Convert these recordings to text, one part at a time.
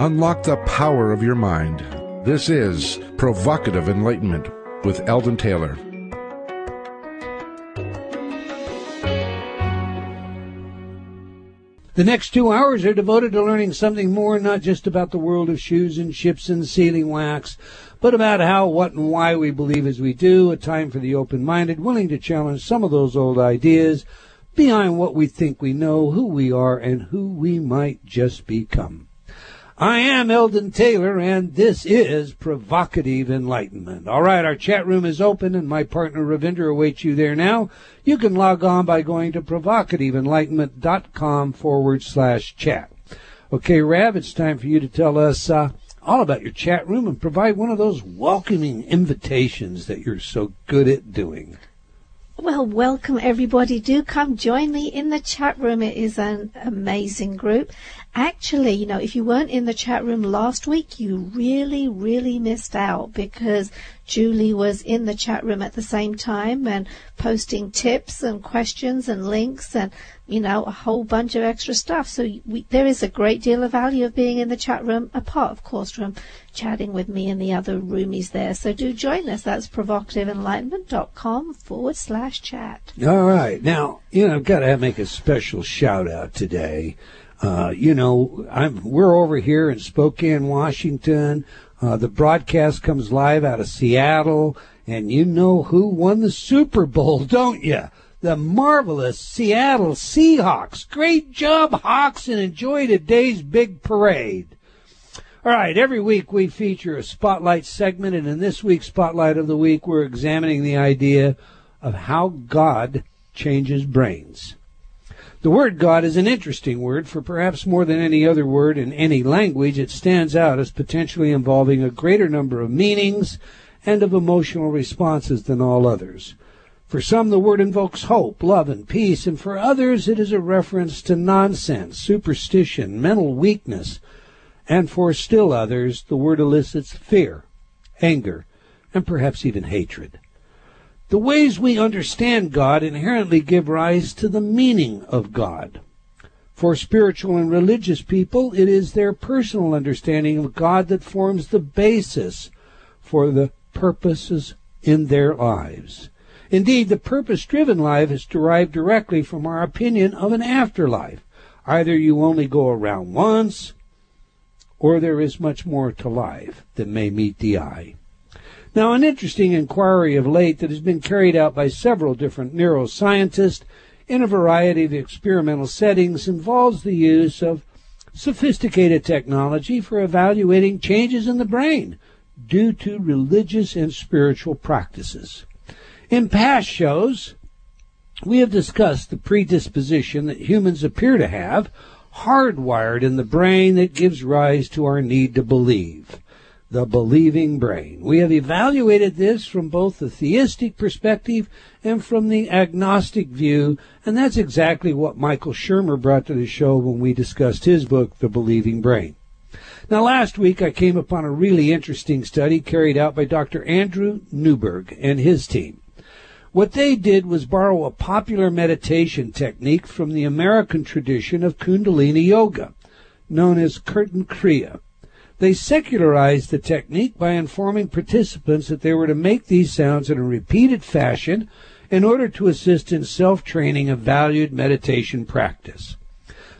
Unlock the power of your mind. This is Provocative Enlightenment with Eldon Taylor. The next two hours are devoted to learning something more, not just about the world of shoes and ships and sealing wax, but about how, what, and why we believe as we do. A time for the open minded, willing to challenge some of those old ideas behind what we think we know, who we are, and who we might just become. I am Eldon Taylor, and this is Provocative Enlightenment. All right, our chat room is open, and my partner Ravinder awaits you there now. You can log on by going to provocativeenlightenment.com forward slash chat. Okay, Rav, it's time for you to tell us uh, all about your chat room and provide one of those welcoming invitations that you're so good at doing. Well, welcome everybody. Do come join me in the chat room. It is an amazing group. Actually, you know, if you weren't in the chat room last week, you really, really missed out because Julie was in the chat room at the same time and posting tips and questions and links and, you know, a whole bunch of extra stuff. So we, there is a great deal of value of being in the chat room, apart, of course, from chatting with me and the other roomies there. So do join us. That's provocativeenlightenment.com forward slash chat. All right. Now, you know, I've got to make a special shout out today. Uh, you know, I'm, we're over here in Spokane, Washington. Uh, the broadcast comes live out of Seattle, and you know who won the Super Bowl, don't you? The marvelous Seattle Seahawks. Great job, Hawks, and enjoy today's big parade. All right, every week we feature a spotlight segment, and in this week's spotlight of the week, we're examining the idea of how God changes brains. The word God is an interesting word, for perhaps more than any other word in any language, it stands out as potentially involving a greater number of meanings and of emotional responses than all others. For some, the word invokes hope, love, and peace, and for others, it is a reference to nonsense, superstition, mental weakness, and for still others, the word elicits fear, anger, and perhaps even hatred. The ways we understand God inherently give rise to the meaning of God. For spiritual and religious people, it is their personal understanding of God that forms the basis for the purposes in their lives. Indeed, the purpose driven life is derived directly from our opinion of an afterlife. Either you only go around once, or there is much more to life than may meet the eye. Now, an interesting inquiry of late that has been carried out by several different neuroscientists in a variety of experimental settings involves the use of sophisticated technology for evaluating changes in the brain due to religious and spiritual practices. In past shows, we have discussed the predisposition that humans appear to have hardwired in the brain that gives rise to our need to believe the believing brain. We have evaluated this from both the theistic perspective and from the agnostic view, and that's exactly what Michael Shermer brought to the show when we discussed his book, The Believing Brain. Now, last week I came upon a really interesting study carried out by Dr. Andrew Newberg and his team. What they did was borrow a popular meditation technique from the American tradition of Kundalini Yoga, known as Kirtan Kriya. They secularized the technique by informing participants that they were to make these sounds in a repeated fashion in order to assist in self-training of valued meditation practice.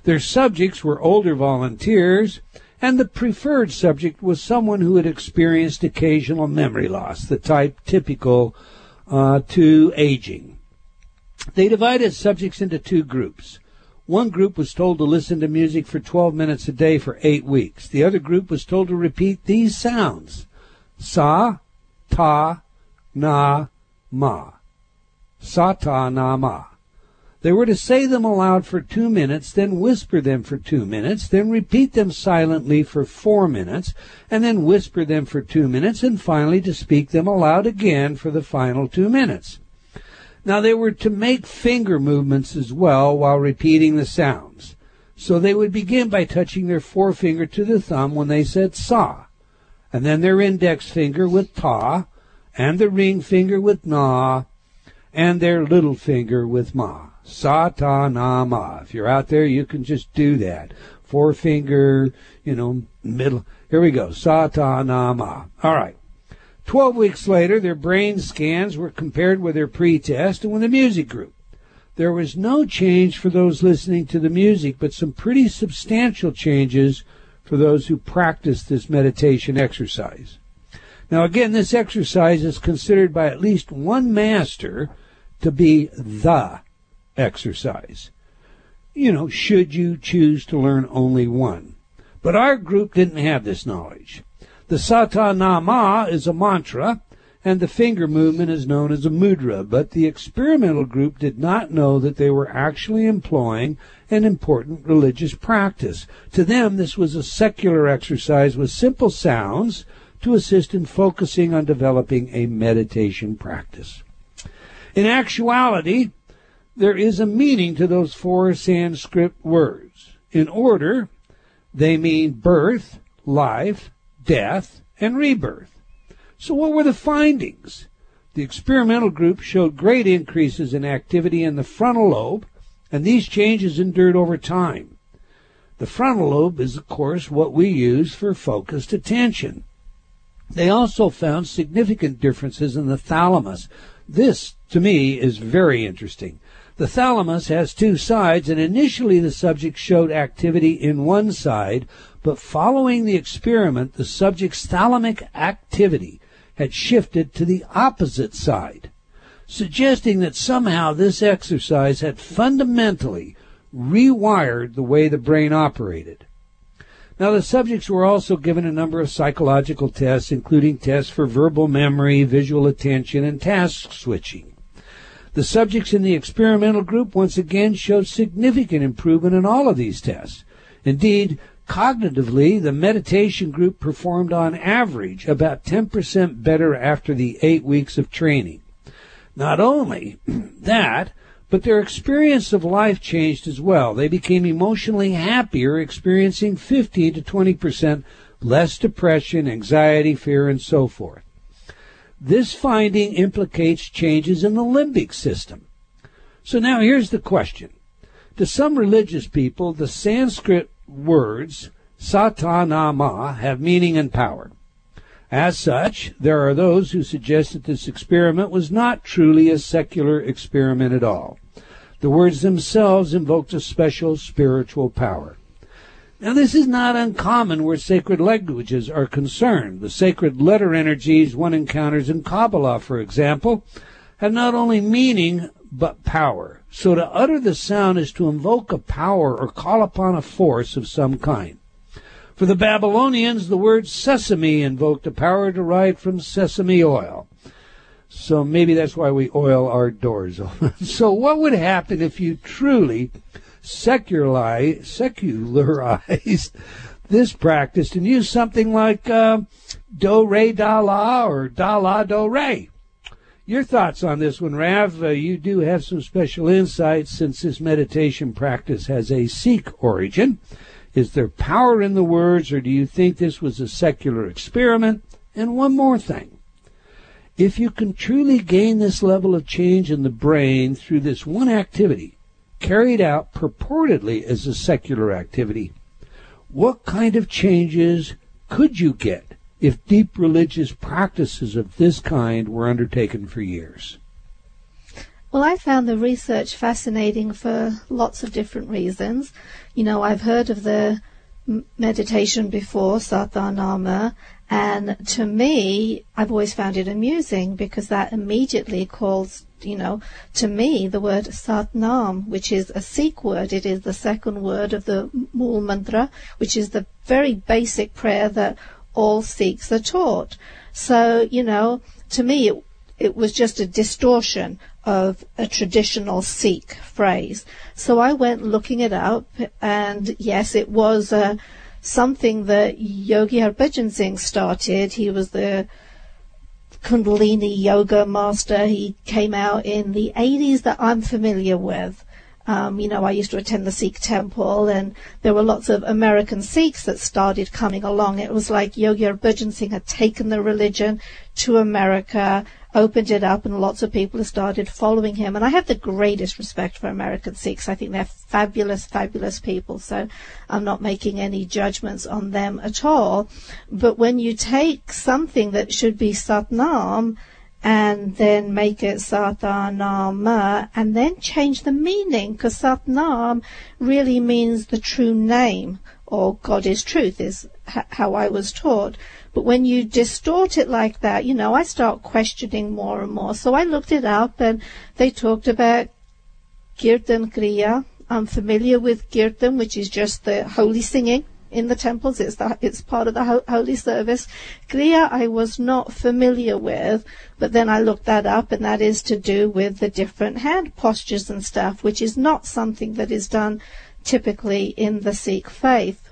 Their subjects were older volunteers, and the preferred subject was someone who had experienced occasional memory loss, the type typical uh, to aging. They divided subjects into two groups. One group was told to listen to music for 12 minutes a day for eight weeks. The other group was told to repeat these sounds. Sa, ta, na, ma. Sa, ta, na, ma. They were to say them aloud for two minutes, then whisper them for two minutes, then repeat them silently for four minutes, and then whisper them for two minutes, and finally to speak them aloud again for the final two minutes. Now they were to make finger movements as well while repeating the sounds. So they would begin by touching their forefinger to the thumb when they said sa, and then their index finger with ta, and the ring finger with na, and their little finger with ma. Sa ta na ma. If you're out there, you can just do that. Forefinger, you know, middle. Here we go. Sa ta na ma. All right. Twelve weeks later, their brain scans were compared with their pre-test and with the music group. There was no change for those listening to the music, but some pretty substantial changes for those who practiced this meditation exercise. Now again, this exercise is considered by at least one master to be the exercise. You know, should you choose to learn only one. But our group didn't have this knowledge. The Satanama is a mantra, and the finger movement is known as a mudra, but the experimental group did not know that they were actually employing an important religious practice. To them, this was a secular exercise with simple sounds to assist in focusing on developing a meditation practice. In actuality, there is a meaning to those four Sanskrit words. In order, they mean birth, life, death, and rebirth. So what were the findings? The experimental group showed great increases in activity in the frontal lobe, and these changes endured over time. The frontal lobe is, of course, what we use for focused attention. They also found significant differences in the thalamus. This, to me, is very interesting. The thalamus has two sides, and initially the subject showed activity in one side, but following the experiment, the subject's thalamic activity had shifted to the opposite side, suggesting that somehow this exercise had fundamentally rewired the way the brain operated. Now, the subjects were also given a number of psychological tests, including tests for verbal memory, visual attention, and task switching. The subjects in the experimental group once again showed significant improvement in all of these tests. Indeed, Cognitively, the meditation group performed on average about 10% better after the eight weeks of training. Not only that, but their experience of life changed as well. They became emotionally happier, experiencing 15 to 20% less depression, anxiety, fear, and so forth. This finding implicates changes in the limbic system. So now here's the question. To some religious people, the Sanskrit words, satanama, have meaning and power. As such, there are those who suggest that this experiment was not truly a secular experiment at all. The words themselves invoked a special spiritual power. Now, this is not uncommon where sacred languages are concerned. The sacred letter energies one encounters in Kabbalah, for example, have not only meaning but power. So to utter the sound is to invoke a power or call upon a force of some kind. For the Babylonians, the word sesame invoked a power derived from sesame oil. So maybe that's why we oil our doors. so what would happen if you truly secularize, secularized this practice and use something like uh, do re da la or da la do re? Your thoughts on this one, Rav? Uh, you do have some special insights since this meditation practice has a Sikh origin. Is there power in the words, or do you think this was a secular experiment? And one more thing. If you can truly gain this level of change in the brain through this one activity, carried out purportedly as a secular activity, what kind of changes could you get if deep religious practices of this kind were undertaken for years? Well, I found the research fascinating for lots of different reasons. You know, I've heard of the meditation before, Satanama, and to me, I've always found it amusing because that immediately calls, you know, to me the word Satnam, which is a Sikh word. It is the second word of the Mool Mantra, which is the very basic prayer that all Sikhs are taught. So, you know, to me, it, it was just a distortion of a traditional Sikh phrase. So I went looking it up, and yes, it was uh, something that Yogi Harbhajan Singh started. He was the Kundalini yoga master. He came out in the 80s that I'm familiar with. Um, you know, I used to attend the Sikh temple, and there were lots of American Sikhs that started coming along. It was like Yogi Harbhajan Singh had taken the religion to America, opened it up and lots of people started following him. And I have the greatest respect for American Sikhs. I think they're fabulous, fabulous people. So I'm not making any judgments on them at all. But when you take something that should be Satnam and then make it Satanama and then change the meaning because Satnam really means the true name or God is truth is how I was taught. But when you distort it like that, you know, I start questioning more and more. So I looked it up and they talked about Kirtan Kriya. I'm familiar with Kirtan, which is just the holy singing in the temples. It's it's part of the ho- holy service. Kriya I was not familiar with, but then I looked that up and that is to do with the different hand postures and stuff, which is not something that is done typically in the Sikh faith.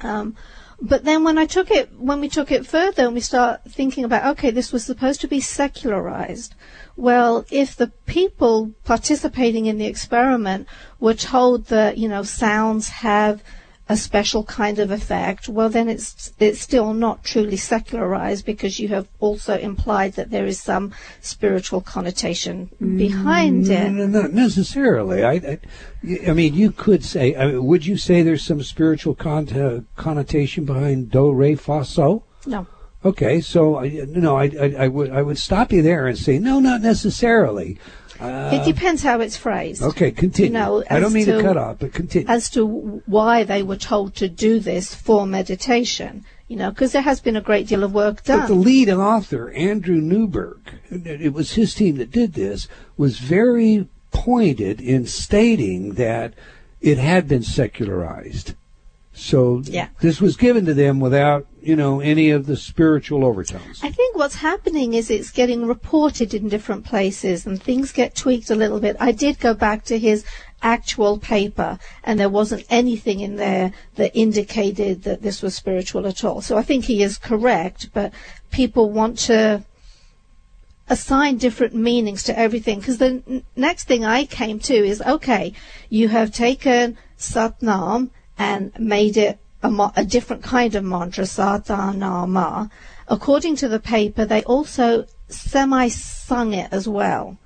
Um, but then when I took it, when we took it further and we start thinking about, okay, this was supposed to be secularized. Well, if the people participating in the experiment were told that, you know, sounds have a special kind of effect, well then it's it's still not truly secularized because you have also implied that there is some spiritual connotation behind Mm, it. no, no, not necessarily. I, I, I mean, you could say. I mean, would you say there's some spiritual con- connotation behind do re fa so? No. Okay, so no, I, I, I would I would stop you there and say no, not necessarily. It um, depends how it's phrased. Okay, continue. You know, I don't as mean to, to- cut off, but continue. as to why they were told to do this for meditation. You know, because there has been a great deal of work done. But the lead author, Andrew Newberg, it was his team that did this, was very pointed in stating that it had been secularized. So Yeah. this was given to them without, you know, any of the spiritual overtones. I think what's happening is it's getting reported in different places and things get tweaked a little bit. I did go back to his actual paper and there wasn't anything in there that indicated that this was spiritual at all. So I think he is correct, but people want to assign different meanings to everything because the n- next thing I came to is okay, you have taken Satnam and made it a, mo- a different kind of mantra, Satanama. According to the paper, they also semi sung it as well.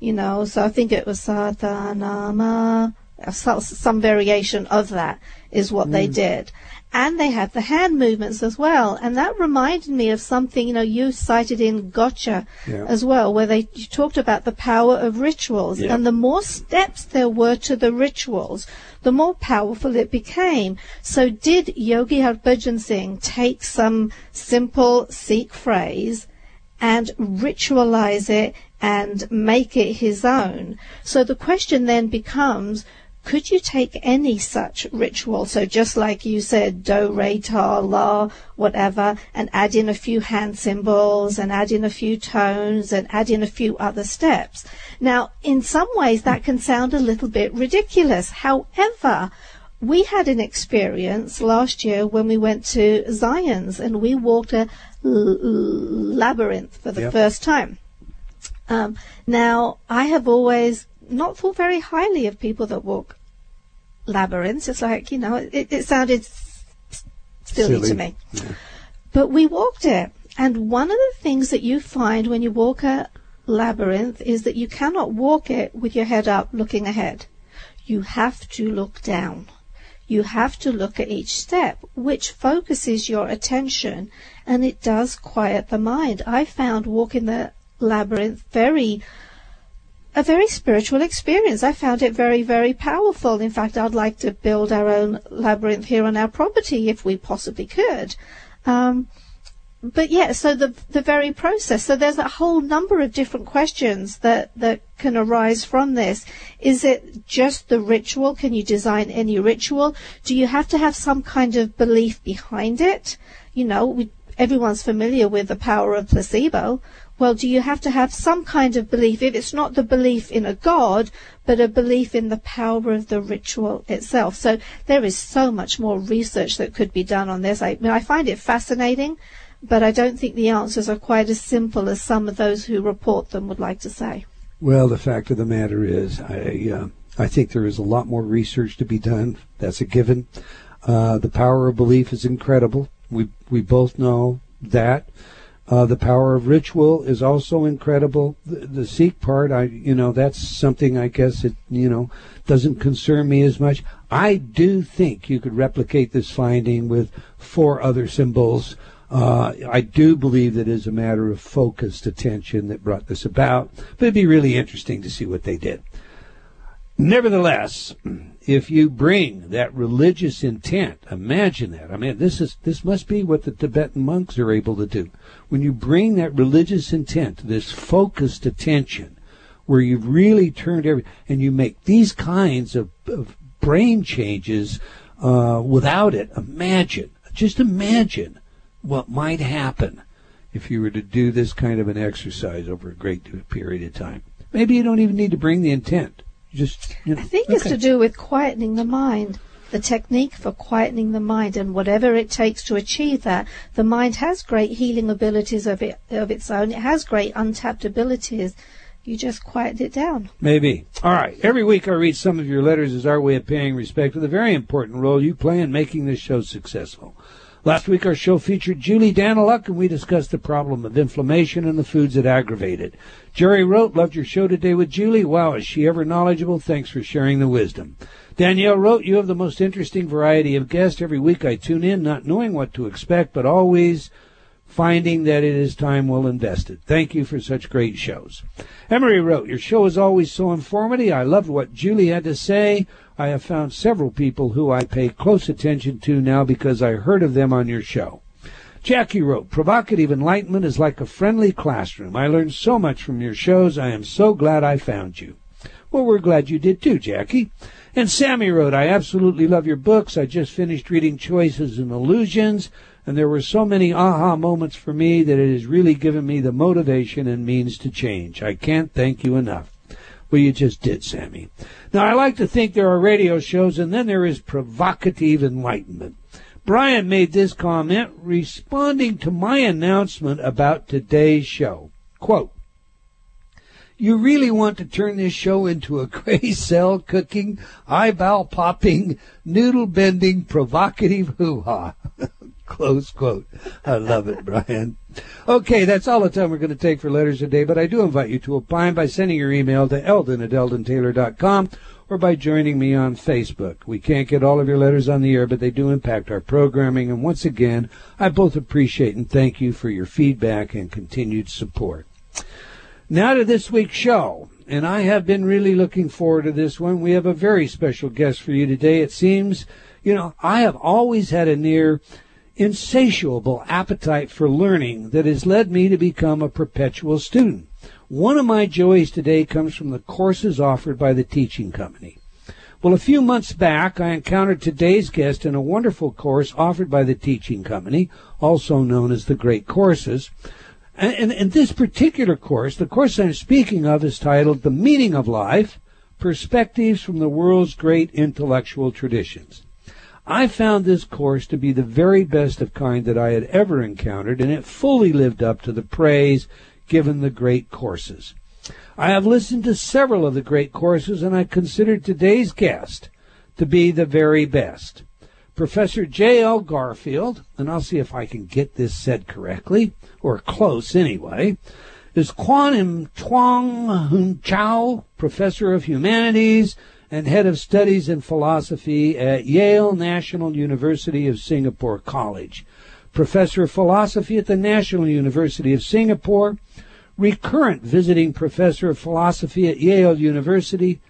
You know, so I think it was Satanama, some variation of that is what they mm. did. And they have the hand movements as well. And that reminded me of something, you know, you cited in Gotcha Yeah. as well, where they talked about the power of rituals. Yeah. And the more steps there were to the rituals, the more powerful it became. So did Yogi Harbhajan Singh take some simple Sikh phrase and ritualize it and make it his own. So the question then becomes, could you take any such ritual? So just like you said, do, re, ta, la, whatever, and add in a few hand symbols and add in a few tones and add in a few other steps. Now, in some ways that can sound a little bit ridiculous. However, we had an experience last year when we went to Zion's and we walked a l- l- labyrinth for the Yep. first time. Um, now, I have always not thought very highly of people that walk labyrinths. It's like, you know, it, it sounded s- silly, Silly. to me. But we walked it. And one of the things that you find when you walk a labyrinth is that you cannot walk it with your head up looking ahead. You have to look down. You have to look at each step, which focuses your attention and it does quiet the mind. I found walking the labyrinth very a very spiritual experience. I found it very, very powerful. In fact, I'd like to build our own labyrinth here on our property if we possibly could. Um, but yeah, so the the very process. So there's a whole number of different questions that that can arise from this. Is it just the ritual? Can you design any ritual? Do you have to have some kind of belief behind it? You know, we, everyone's familiar with the power of placebo. Well, do you have to have some kind of belief if it's not the belief in a god, but a belief in the power of the ritual itself? So there is so much more research that could be done on this. I, I mean, I find it fascinating, but I don't think the answers are quite as simple as some of those who report them would like to say. Well, the fact of the matter is, I uh, I think there is a lot more research to be done. That's a given. Uh, the power of belief is incredible. We we both know that. Uh, the power of ritual is also incredible. The, the Sikh part, I, you know, that's something I guess it, you know, doesn't concern me as much. I do think you could replicate this finding with four other symbols. Uh, I do believe that it is a matter of focused attention that brought this about, but it'd be really interesting to see what they did. Nevertheless, if you bring that religious intent, imagine that. I mean, this is this must be what the Tibetan monks are able to do. When you bring that religious intent, this focused attention, where you've really turned every, and you make these kinds of, of brain changes uh, without it. Imagine, just imagine what might happen if you were to do this kind of an exercise over a great period of time. Maybe you don't even need to bring the intent just you know, I think okay. it's to do with quietening the mind. The technique for quietening the mind and whatever it takes to achieve that. The mind has great healing abilities of it of its own. It has great untapped abilities. You just quiet it down. Maybe. All right. Every week I read some of your letters as our way of paying respect to the very important role you play in making this show successful. Last week, our show featured Julie Daniluk, and we discussed the problem of inflammation and the foods that aggravate it. Jerry wrote, Loved your show today with Julie. Wow, is she ever knowledgeable? Thanks for sharing the wisdom. Danielle wrote, You have the most interesting variety of guests. Every week I tune in, not knowing what to expect, but always finding that it is time well invested. Thank you for such great shows. Emery wrote, Your show is always so informative. I loved what Julie had to say. I have found several people who I pay close attention to now because I heard of them on your show. Jackie wrote, Provocative enlightenment is like a friendly classroom. I learned so much from your shows. I am so glad I found you. Well, we're glad you did too, Jackie. And Sammy wrote, I absolutely love your books. I just finished reading Choices and Illusions and there were so many aha moments for me that it has really given me the motivation and means to change. I can't thank you enough. Well, you just did, Sammy. Now, I like to think there are radio shows, and then there is provocative enlightenment. Brian made this comment responding to my announcement about today's show. Quote, you really want to turn this show into a gray cell cooking, eyeball popping, noodle bending, provocative hoo ha. Close quote. I love it, Brian. Okay, that's all the time we're going to take for letters today, but I do invite you to opine by sending your email to eldon at eldontaylor.com or by joining me on Facebook. We can't get all of your letters on the air, but they do impact our programming, and once again, I both appreciate and thank you for your feedback and continued support. Now to this week's show, and I have been really looking forward to this one. We have a very special guest for you today. It seems, you know, I have always had a near insatiable appetite for learning that has led me to become a perpetual student. One of my joys today comes from the courses offered by the teaching company. Well, a few months back, I encountered today's guest in a wonderful course offered by the teaching company, also known as the Great Courses. And, in this particular course, the course I'm speaking of is titled The Meaning of Life Perspectives from the World's Great Intellectual Traditions. I found this course to be the very best of kind that I had ever encountered, and it fully lived up to the praise given the great courses. I have listened to several of the great courses, and I consider today's guest to be the very best. Professor J.L. Garfield, and I'll see if I can get this said correctly, or close anyway, is Kwan Im Thong Hood Cho, Professor of Humanities and head of studies in philosophy at Yale National University of Singapore College, professor of philosophy at the National University of Singapore, recurrent visiting professor of philosophy at Yale University,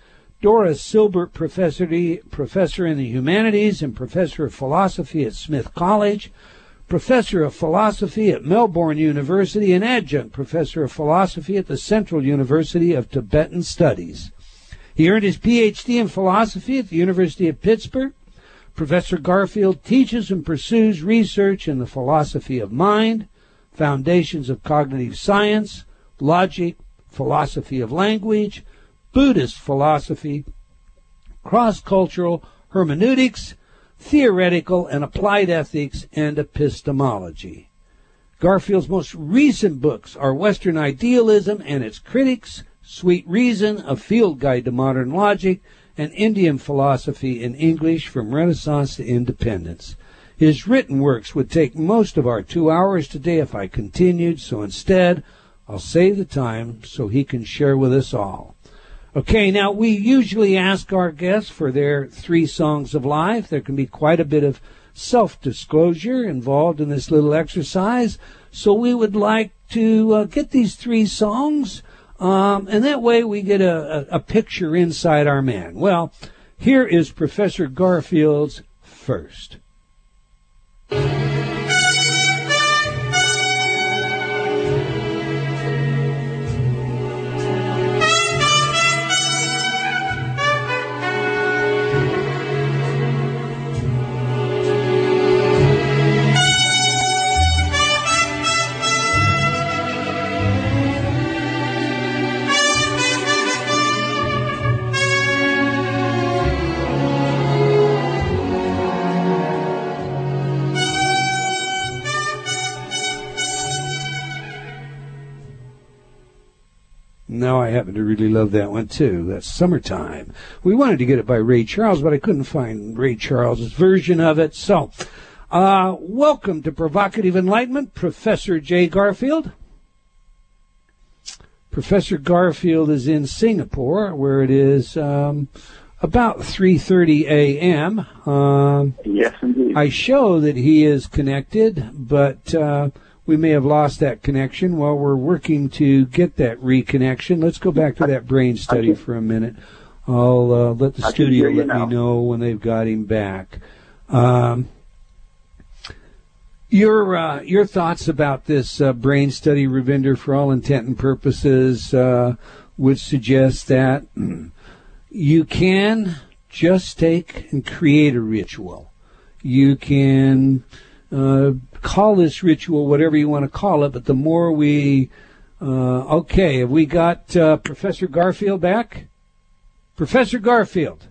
Doris Silbert professor, professor in the humanities and professor of philosophy at Smith College, professor of philosophy at Melbourne University, and adjunct professor of philosophy at the Central University of Tibetan Studies. He earned his PhD in philosophy at the University of Pittsburgh. Professor Garfield teaches and pursues research in the philosophy of mind, foundations of cognitive science, logic, philosophy of language, Buddhist philosophy, cross-cultural hermeneutics, theoretical and applied ethics, and epistemology. Garfield's most recent books are Western Idealism and Its Critics, Sweet Reason, A Field Guide to Modern Logic, and Indian Philosophy in English from Renaissance to Independence. His written works would take most of our two hours today if I continued, so instead, I'll save the time so he can share with us all. Okay, now we usually ask our guests for their three songs of life. There can be quite a bit of self-disclosure involved in this little exercise. So we would like to uh, get these three songs, um, and that way we get a, a, a picture inside our man. Well, here is Professor Garfield's first. Now I happen to really love that one too. That's Summertime. We wanted to get it by Ray Charles, but I couldn't find Ray Charles's version of it. So, uh, welcome to Provocative Enlightenment, Professor Jay Garfield. Professor Garfield is in Singapore, where it is um, about 3:30 a.m. Um, yes, indeed. I show that he is connected, but uh, we may have lost that connection while we're working to get that reconnection. Let's go back to that brain study for a minute. I'll uh, let the I studio let now. me know when they've got him back. Um, your uh, your thoughts about this uh, brain study, Ravinder, for all intent and purposes, uh, would suggest that you can just take and create a ritual. You can uh, call this ritual whatever you want to call it, but the more we, uh, okay, have we got uh, Professor Garfield back? Professor Garfield.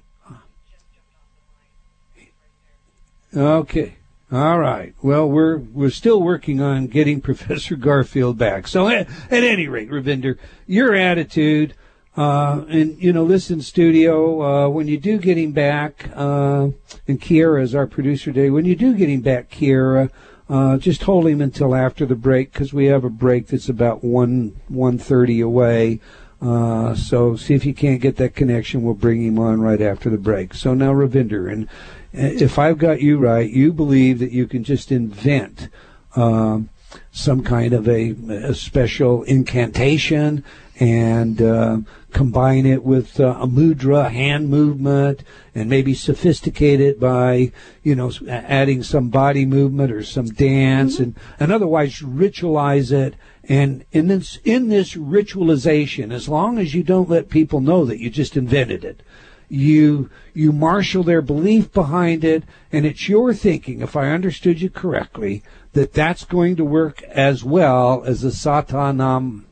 Okay. All right. Well, we're we're still working on getting Professor Garfield back. So at, at any rate, Ravinder, your attitude, uh, and you know, listen, studio, uh, when you do get him back, uh, and Kiera is our producer today. When you do get him back, Kiera, uh, just hold him until after the break because we have a break that's about one one thirty away. Uh, so see if you can't get that connection. We'll bring him on right after the break. So now Ravinder, and uh, if I've got you right, you believe that you can just invent um, some kind of a, a special incantation and uh, combine it with uh, a mudra, hand movement, and maybe sophisticate it by, you know, adding some body movement or some dance, and, and otherwise ritualize it. And in this in this ritualization, as long as you don't let people know that you just invented it, you you marshal their belief behind it, and it's your thinking, if I understood you correctly, that that's going to work as well as the satanam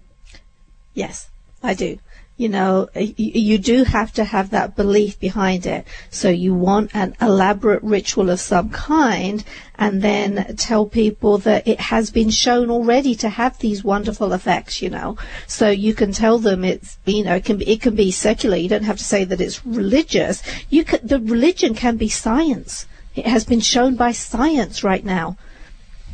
Yes, I do. You know, you, do have to have that belief behind it. So you want an elaborate ritual of some kind and then tell people that it has been shown already to have these wonderful effects, you know. So you can tell them it's, you know, it can be, it can be secular. You don't have to say that it's religious. You can, the religion can be science. It has been shown by science right now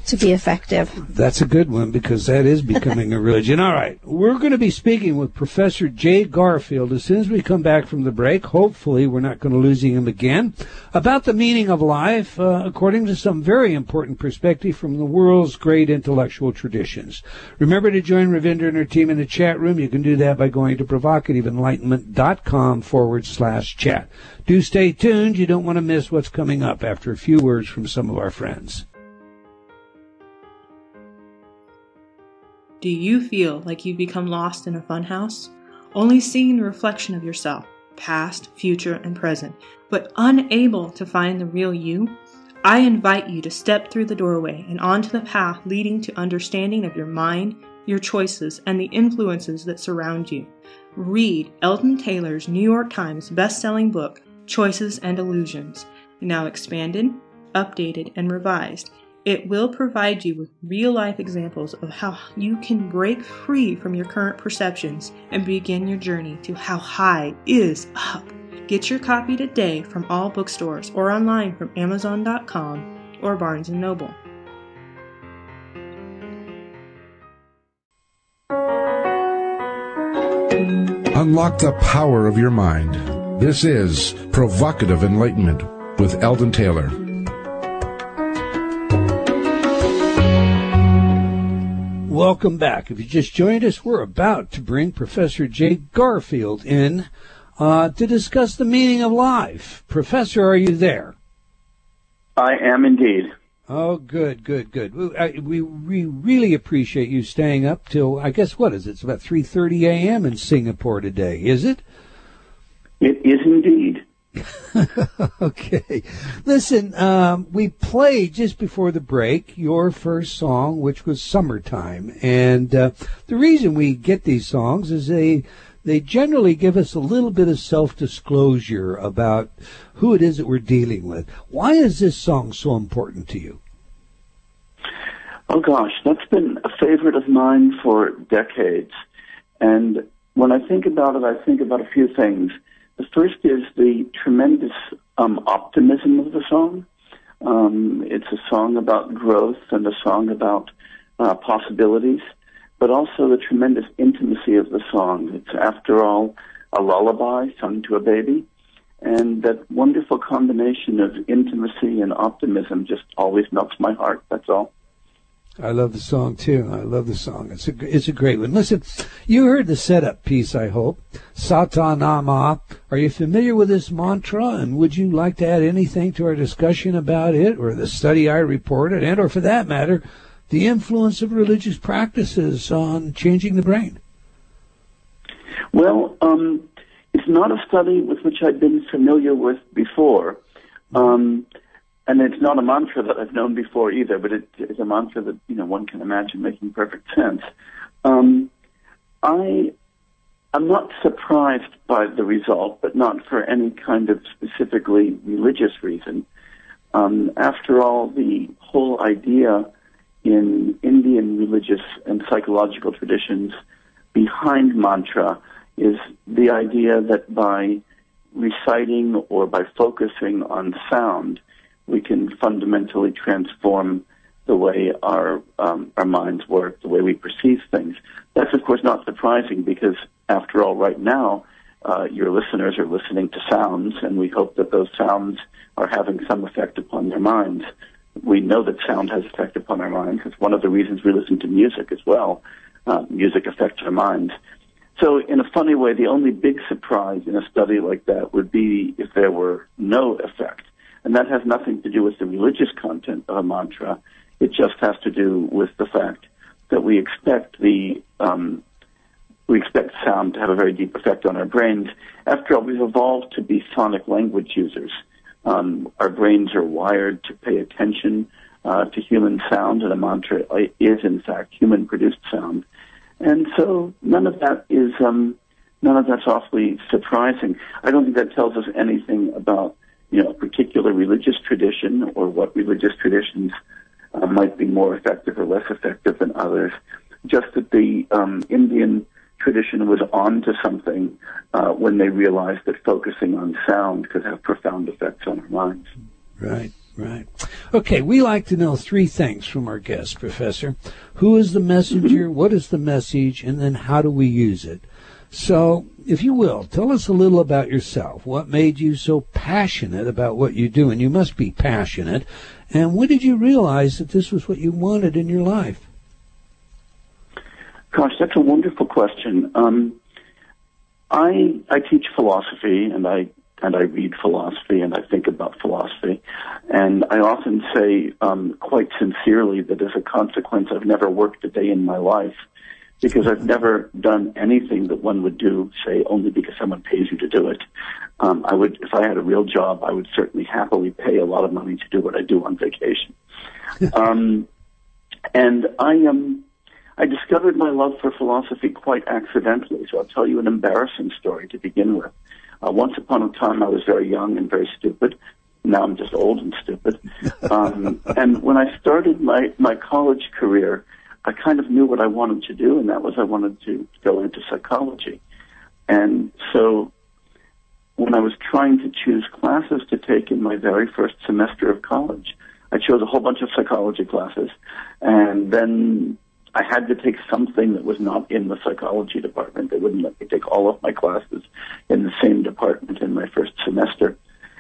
to be effective. That's a good one because that is becoming a religion. All right. We're going to be speaking with Professor Jay Garfield as soon as we come back from the break. Hopefully, we're not going to losing him again. About the meaning of life, uh, according to some very important perspective from the world's great intellectual traditions. Remember to join Ravinder and her team in the chat room. You can do that by going to provocativeenlightenment.com forward slash chat. Do stay tuned. You don't want to miss what's coming up after a few words from some of our friends. Do you feel like you've become lost in a funhouse? Only seeing the reflection of yourself, past, future, and present, but unable to find the real you? I invite you to step through the doorway and onto the path leading to understanding of your mind, your choices, and the influences that surround you. Read Eldon Taylor's New York Times best-selling book, Choices and Illusions, now expanded, updated, and revised. It will provide you with real life examples of how you can break free from your current perceptions and begin your journey to how high is up. Get your copy today from all bookstores or online from Amazon.com or Barnes & Noble. Unlock the power of your mind. This is Provocative Enlightenment with Eldon Taylor. Welcome back. If you just joined us, we're about to bring Professor Jay Garfield in uh, to discuss the meaning of life. Professor, are you there? I am indeed. Oh, good, good, good. We, we really appreciate you staying up till I guess what is it? It's about three thirty a.m. in Singapore today. Is it? It is indeed. okay. Listen, um, we played just before the break your first song, which was "Summertime," and uh, the reason we get these songs is they they generally give us a little bit of self-disclosure about who it is that we're dealing with. Why is this song so important to you? Oh gosh, that's been a favorite of mine for decades. And when I think about it, I think about a few things. The first is the tremendous um, optimism of the song. Um, it's a song about growth and a song about uh, possibilities but also the tremendous intimacy of the song. It's, after all, a lullaby sung to a baby. And that wonderful combination of intimacy and optimism just always melts my heart. That's all. I love the song too. I love the song. It's a it's a great one. Listen, you heard the setup piece. I hope Satanama. Are you familiar with this mantra? And would you like to add anything to our discussion about it, or the study I reported, and or for that matter, the influence of religious practices on changing the brain? Well, um, it's not a study with which I've been familiar with before. Um, and it's not a mantra that I've known before either, but it is a mantra that you know one can imagine making perfect sense. Um, I I'm not surprised by the result, but not for any kind of specifically religious reason. Um, after all, the whole idea in Indian religious and psychological traditions behind mantra is the idea that by reciting or by focusing on sound, we can fundamentally transform the way our um, our minds work, the way we perceive things. That's of course not surprising because, after all, right now uh, your listeners are listening to sounds, and we hope that those sounds are having some effect upon their minds we know that sound has effect upon our minds. It's one of the reasons we listen to music as well. Uh, music affects our minds. So, in a funny way, the only big surprise in a study like that would be if there were no effect. And that has nothing to do with the religious content of a mantra. It just has to do with the fact that we expect the um, we expect sound to have a very deep effect on our brains. After all, we've evolved to be sonic language users. Um, our brains are wired to pay attention uh, to human sound, and a mantra is, in fact, human-produced sound. And so none of that is um, none of that's awfully surprising. I don't think that tells us anything about you know a particular religious tradition or what religious traditions uh, might be more effective or less effective than others. Just that the um, Indian tradition was on to something uh, when they realized that focusing on sound could have profound effects on our minds. Right, right. Okay, we like to know three things from our guest, Professor. Who is the messenger? Mm-hmm. What is the message? And then how do we use it? So, if you will, tell us a little about yourself. What made you so passionate about what you do? And you must be passionate. And when did you realize that this was what you wanted in your life? Gosh, that's a wonderful question. Um, I I teach philosophy and I and I read philosophy and I think about philosophy, and I often say um, quite sincerely that as a consequence, I've never worked a day in my life because I've never done anything that one would do, say, only because someone pays you to do it. Um, I would, if I had a real job, I would certainly happily pay a lot of money to do what I do on vacation. um, and I am. Um, I discovered my love for philosophy quite accidentally, so I'll tell you an embarrassing story to begin with. Uh, once upon a time, I was very young and very stupid. Now I'm just old and stupid. Um, and when I started my, my college career, I kind of knew what I wanted to do, and that was I wanted to go into psychology. And so when I was trying to choose classes to take in my very first semester of college, I chose a whole bunch of psychology classes, and then I had to take something that was not in the psychology department. They wouldn't let me take all of my classes in the same department in my first semester.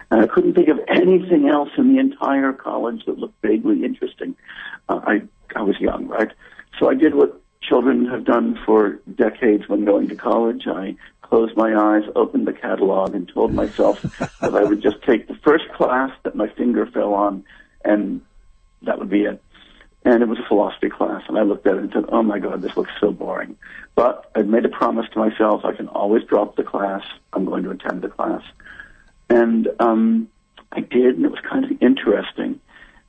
And I couldn't think of anything else in the entire college that looked vaguely interesting. Uh, I I was young, right? So I did what children have done for decades when going to college. I closed my eyes, opened the catalog, and told myself that I would just take the first class that my finger fell on, and that would be it. And it was a philosophy class, and I looked at it and said, "Oh my God, this looks so boring." But I'd made a promise to myself: I can always drop the class. I'm going to attend the class, and um, I did, and it was kind of interesting.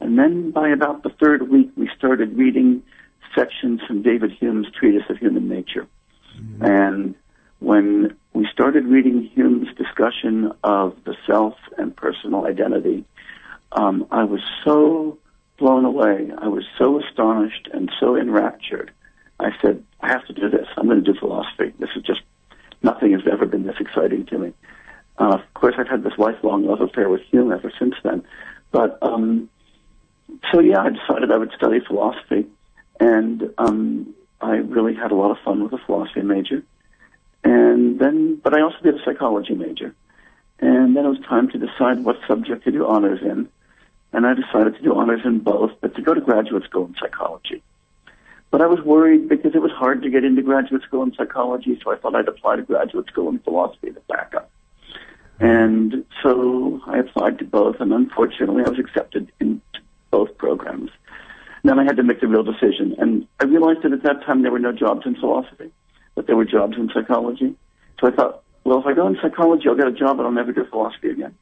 And then by about the third week, we started reading sections from David Hume's Treatise of Human Nature. Mm-hmm. And when we started reading Hume's discussion of the self and personal identity, um, I was so blown away. I was so astonished and so enraptured. I said, I have to do this. I'm going to do philosophy. This is just, nothing has ever been this exciting to me. Uh, of course, I've had this lifelong love affair with Hume ever since then. But, um, so yeah, I decided I would study philosophy. And, um, I really had a lot of fun with a philosophy major. And then, but I also did a psychology major. And then it was time to decide what subject to do honors in. And I decided to do honors in both, but to go to graduate school in psychology. But I was worried because it was hard to get into graduate school in psychology, so I thought I'd apply to graduate school in philosophy to back up. And so I applied to both, and unfortunately I was accepted into both programs. And then I had to make the real decision, and I realized that at that time there were no jobs in philosophy but there were jobs in psychology. So I thought, well, if I go in psychology, I'll get a job and I'll never do philosophy again.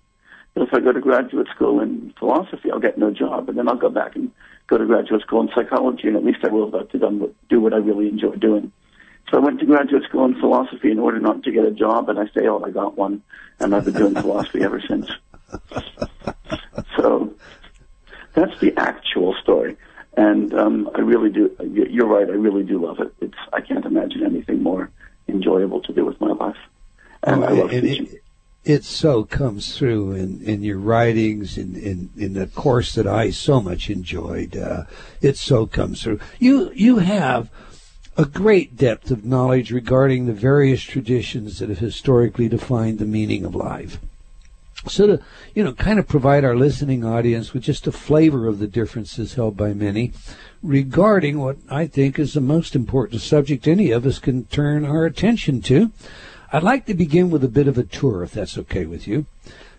But if I go to graduate school in philosophy, I'll get no job, and then I'll go back and go to graduate school in psychology, and at least I will have to do what I really enjoy doing. So I went to graduate school in philosophy in order not to get a job, and I failed. I got one, and I've been doing philosophy ever since. So that's the actual story. And um, I really do. You're right. I really do love it. It's. I can't imagine anything more enjoyable to do with my life. And oh, I love and teaching. It, it so comes through in, in your writings, in, in, in the course that I so much enjoyed. Uh, it so comes through. You you have a great depth of knowledge regarding the various traditions that have historically defined the meaning of life. So to, you know, kind of provide our listening audience with just a flavor of the differences held by many regarding what I think is the most important subject any of us can turn our attention to. I'd like to begin with a bit of a tour, if that's okay with you.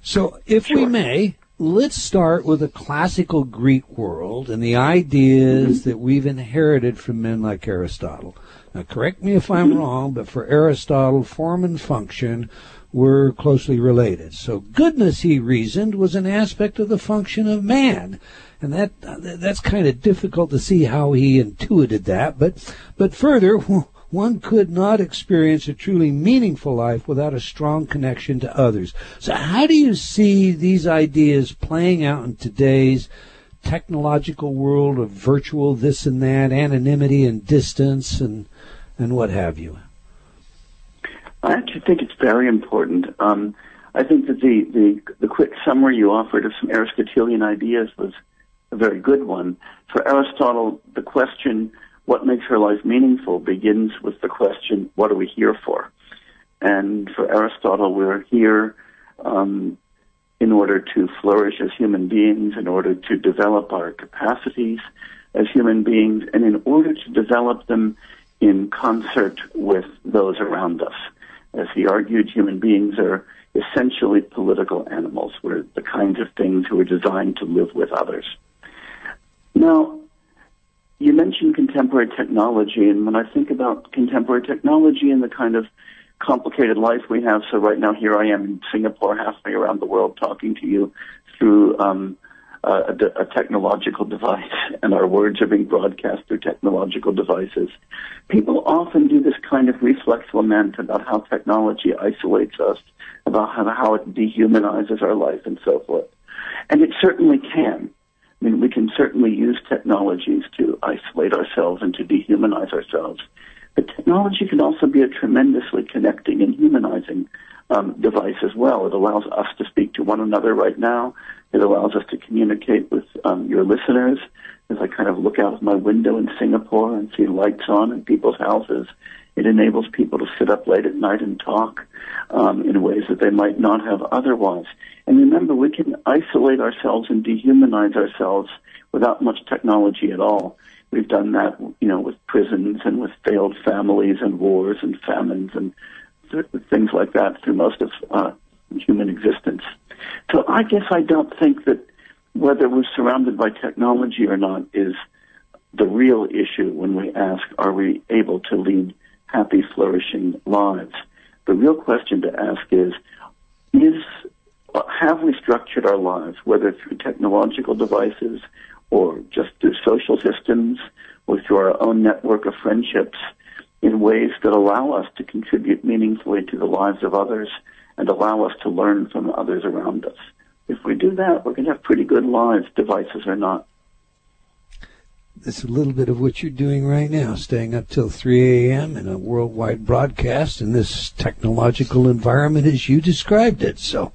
So, if sure. we may, let's start with the classical Greek world and the ideas that we've inherited from men like Aristotle. Now, correct me if I'm wrong, but for Aristotle, form and function were closely related. So goodness, he reasoned, was an aspect of the function of man. And that that's kind of difficult to see how he intuited that, but but further, one could not experience a truly meaningful life without a strong connection to others. So how do you see these ideas playing out in today's technological world of virtual this and that, anonymity and distance and and what have you? I actually think it's very important. Um, I think that the, the, the quick summary you offered of some Aristotelian ideas was a very good one. For Aristotle, the question, what makes our life meaningful, begins with the question, what are we here for? And for Aristotle, we're here um, in order to flourish as human beings, in order to develop our capacities as human beings, and in order to develop them in concert with those around us. As he argued, human beings are essentially political animals. We're the kinds of things who are designed to live with others. Now, you mentioned contemporary technology, and when I think about contemporary technology and the kind of complicated life we have, so right now here I am in Singapore, halfway around the world, talking to you through um, a, a, technological device, and our words are being broadcast through technological devices. People often do this kind of reflex lament about how technology isolates us, about how, how it dehumanizes our life, and so forth. And it certainly can. I mean, we can certainly use technologies to isolate ourselves and to dehumanize ourselves. But technology can also be a tremendously connecting and humanizing um, device as well. It allows us to speak to one another right now. It allows us to communicate with um, your listeners as I kind of look out of my window in Singapore and see lights on in people's houses. It enables people to sit up late at night and talk um, in ways that they might not have otherwise. And remember, we can isolate ourselves and dehumanize ourselves without much technology at all. We've done that, you know, with prisons and with failed families and wars and famines and things like that through most of uh, human existence. So I guess I don't think that whether we're surrounded by technology or not is the real issue when we ask, are we able to lead happy, flourishing lives? The real question to ask is, is have we structured our lives, whether through technological devices or just through social systems or through our own network of friendships, in ways that allow us to contribute meaningfully to the lives of others and allow us to learn from others around us. If we do that, we're going to have pretty good lives, devices or not. That's a little bit of what you're doing right now, staying up till 3 a.m. in a worldwide broadcast in this technological environment as you described it. So,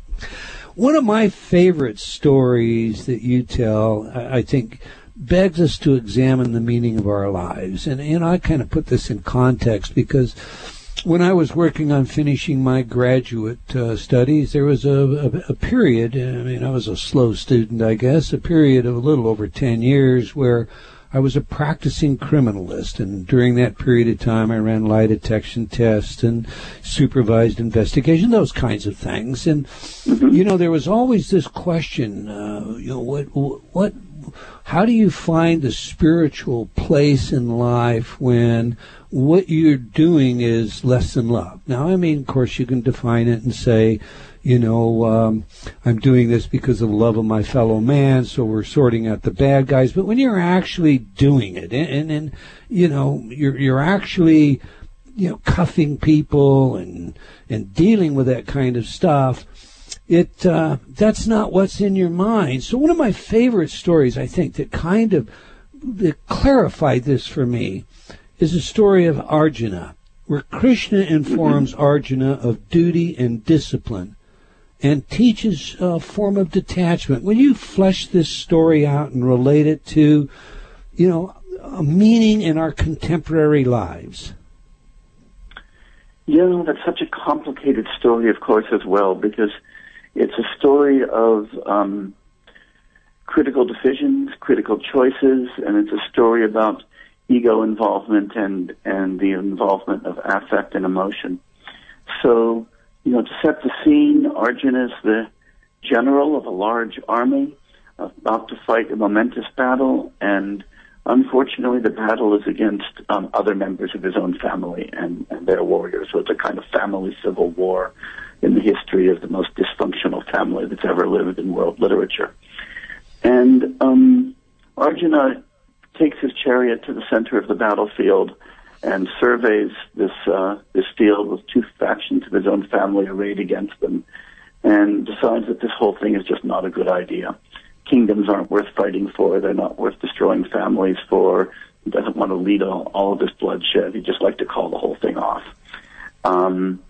one of my favorite stories that you tell, I think, begs us to examine the meaning of our lives. And, and I kind of put this in context because when I was working on finishing my graduate uh, studies, there was a, a, a, period, I mean, I was a slow student, I guess, a period of a little over 10 years where I was a practicing criminalist. And during that period of time, I ran lie detection tests and supervised investigation, those kinds of things. And, you know, there was always this question, uh, you know, what, what, how do you find the spiritual place in life when what you're doing is less than love? Now, I mean, of course, you can define it and say, you know, um, I'm doing this because of love of my fellow man, so we're sorting out the bad guys. But when you're actually doing it, and, and, and you know, you're you're actually, you know, cuffing people and and dealing with that kind of stuff it uh, that's not what's in your mind. So one of my favorite stories, I think, that kind of that clarified this for me, is the story of Arjuna, where Krishna informs Arjuna of duty and discipline, and teaches a form of detachment. Will you flesh this story out and relate it to, you know, a meaning in our contemporary lives? Yeah, that's such a complicated story, of course, as well, because it's a story of um, critical decisions, critical choices, and it's a story about ego involvement and and the involvement of affect and emotion. So, you know, to set the scene, Arjuna is the general of a large army about to fight a momentous battle, and unfortunately, the battle is against um, other members of his own family and, and their warriors. So it's a kind of family civil war in the history of the most dysfunctional family that's ever lived in world literature. And um, Arjuna takes his chariot to the center of the battlefield and surveys this uh, this field with two factions of his own family arrayed against them, and decides that this whole thing is just not a good idea. Kingdoms aren't worth fighting for; they're not worth destroying families for. He doesn't want to lead all, all of this bloodshed. He'd just like to call the whole thing off. Um,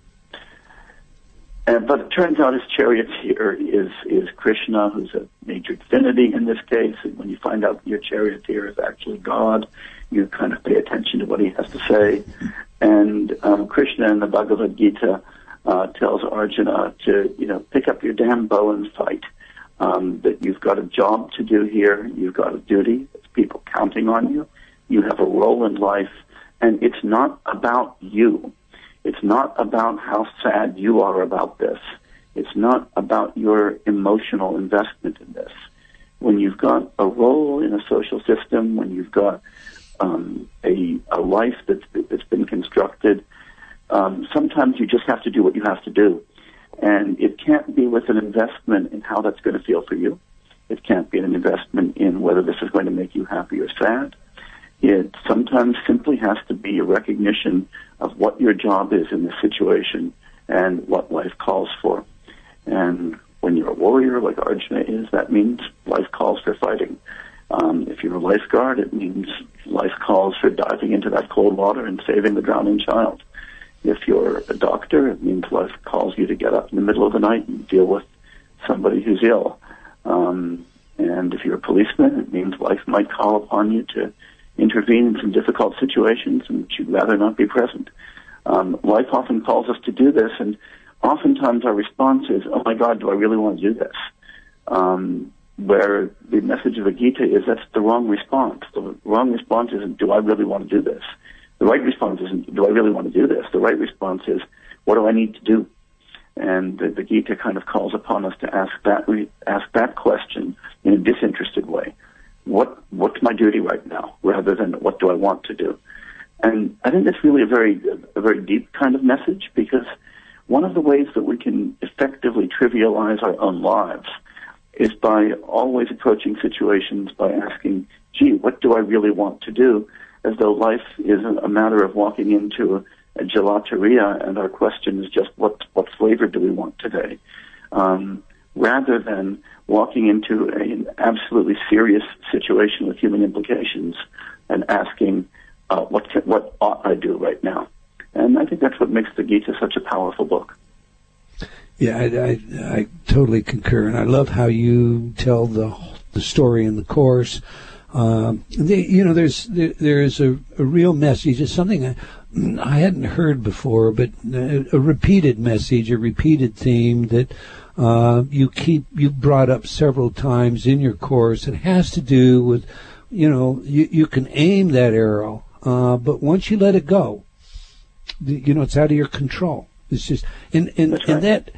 and, but it turns out his charioteer is is Krishna, who's a major divinity in this case. And when you find out your charioteer is actually God, you kind of pay attention to what he has to say. And um, Krishna in the Bhagavad Gita uh, tells Arjuna to you know pick up your damn bow and fight. Um, that you've got a job to do here, you've got a duty. It's people counting on you. You have a role in life, and it's not about you it's not about how sad you are about this. It's not about your emotional investment in this. When you've got a role in a social system, when you've got um, a, a life that's, that's been constructed, um, sometimes you just have to do what you have to do. And it can't be with an investment in how that's going to feel for you. It can't be an investment in whether this is going to make you happy or sad. It sometimes simply has to be a recognition of what your job is in the situation and what life calls for. And when you're a warrior like Arjuna is, that means life calls for fighting. Um, if you're a lifeguard, it means life calls for diving into that cold water and saving the drowning child. If you're a doctor, it means life calls you to get up in the middle of the night and deal with somebody who's ill. Um, and if you're a policeman, it means life might call upon you to intervene in some difficult situations and you'd rather not be present. Um, life often calls us to do this, and oftentimes our response is, "Oh my God, do I really want to do this?" Um, where the message of the Gita is that's the wrong response. The wrong response isn't, "Do I really want to do this?" The right response isn't, "Do I really want to do this?" The right response is, "What do I need to do?" And the, the Gita kind of calls upon us to ask that ask that question in a disinterested way. What what's my duty right now, rather than what do I want to do? And I think that's really a very a very deep kind of message because one of the ways that we can effectively trivialize our own lives is by always approaching situations by asking, "Gee, what do I really want to do?" As though life is a matter of walking into a, a gelateria, and our question is just, "What what flavor do we want today?" Um, rather than walking into a, an absolutely serious situation with human implications and asking, uh, what, can, what ought I do right now? And I think that's what makes the Gita such a powerful book. Yeah, I, I, I totally concur, and I love how you tell the the story in the course. Um, the, you know, there's there, there is a, a real message. It's something I, I hadn't heard before, but a, a repeated message, a repeated theme that uh, you keep you brought up several times in your course. It has to do with, you know, you, you can aim that arrow, uh, but once you let it go, you know, it's out of your control. It's just and and, right. and that.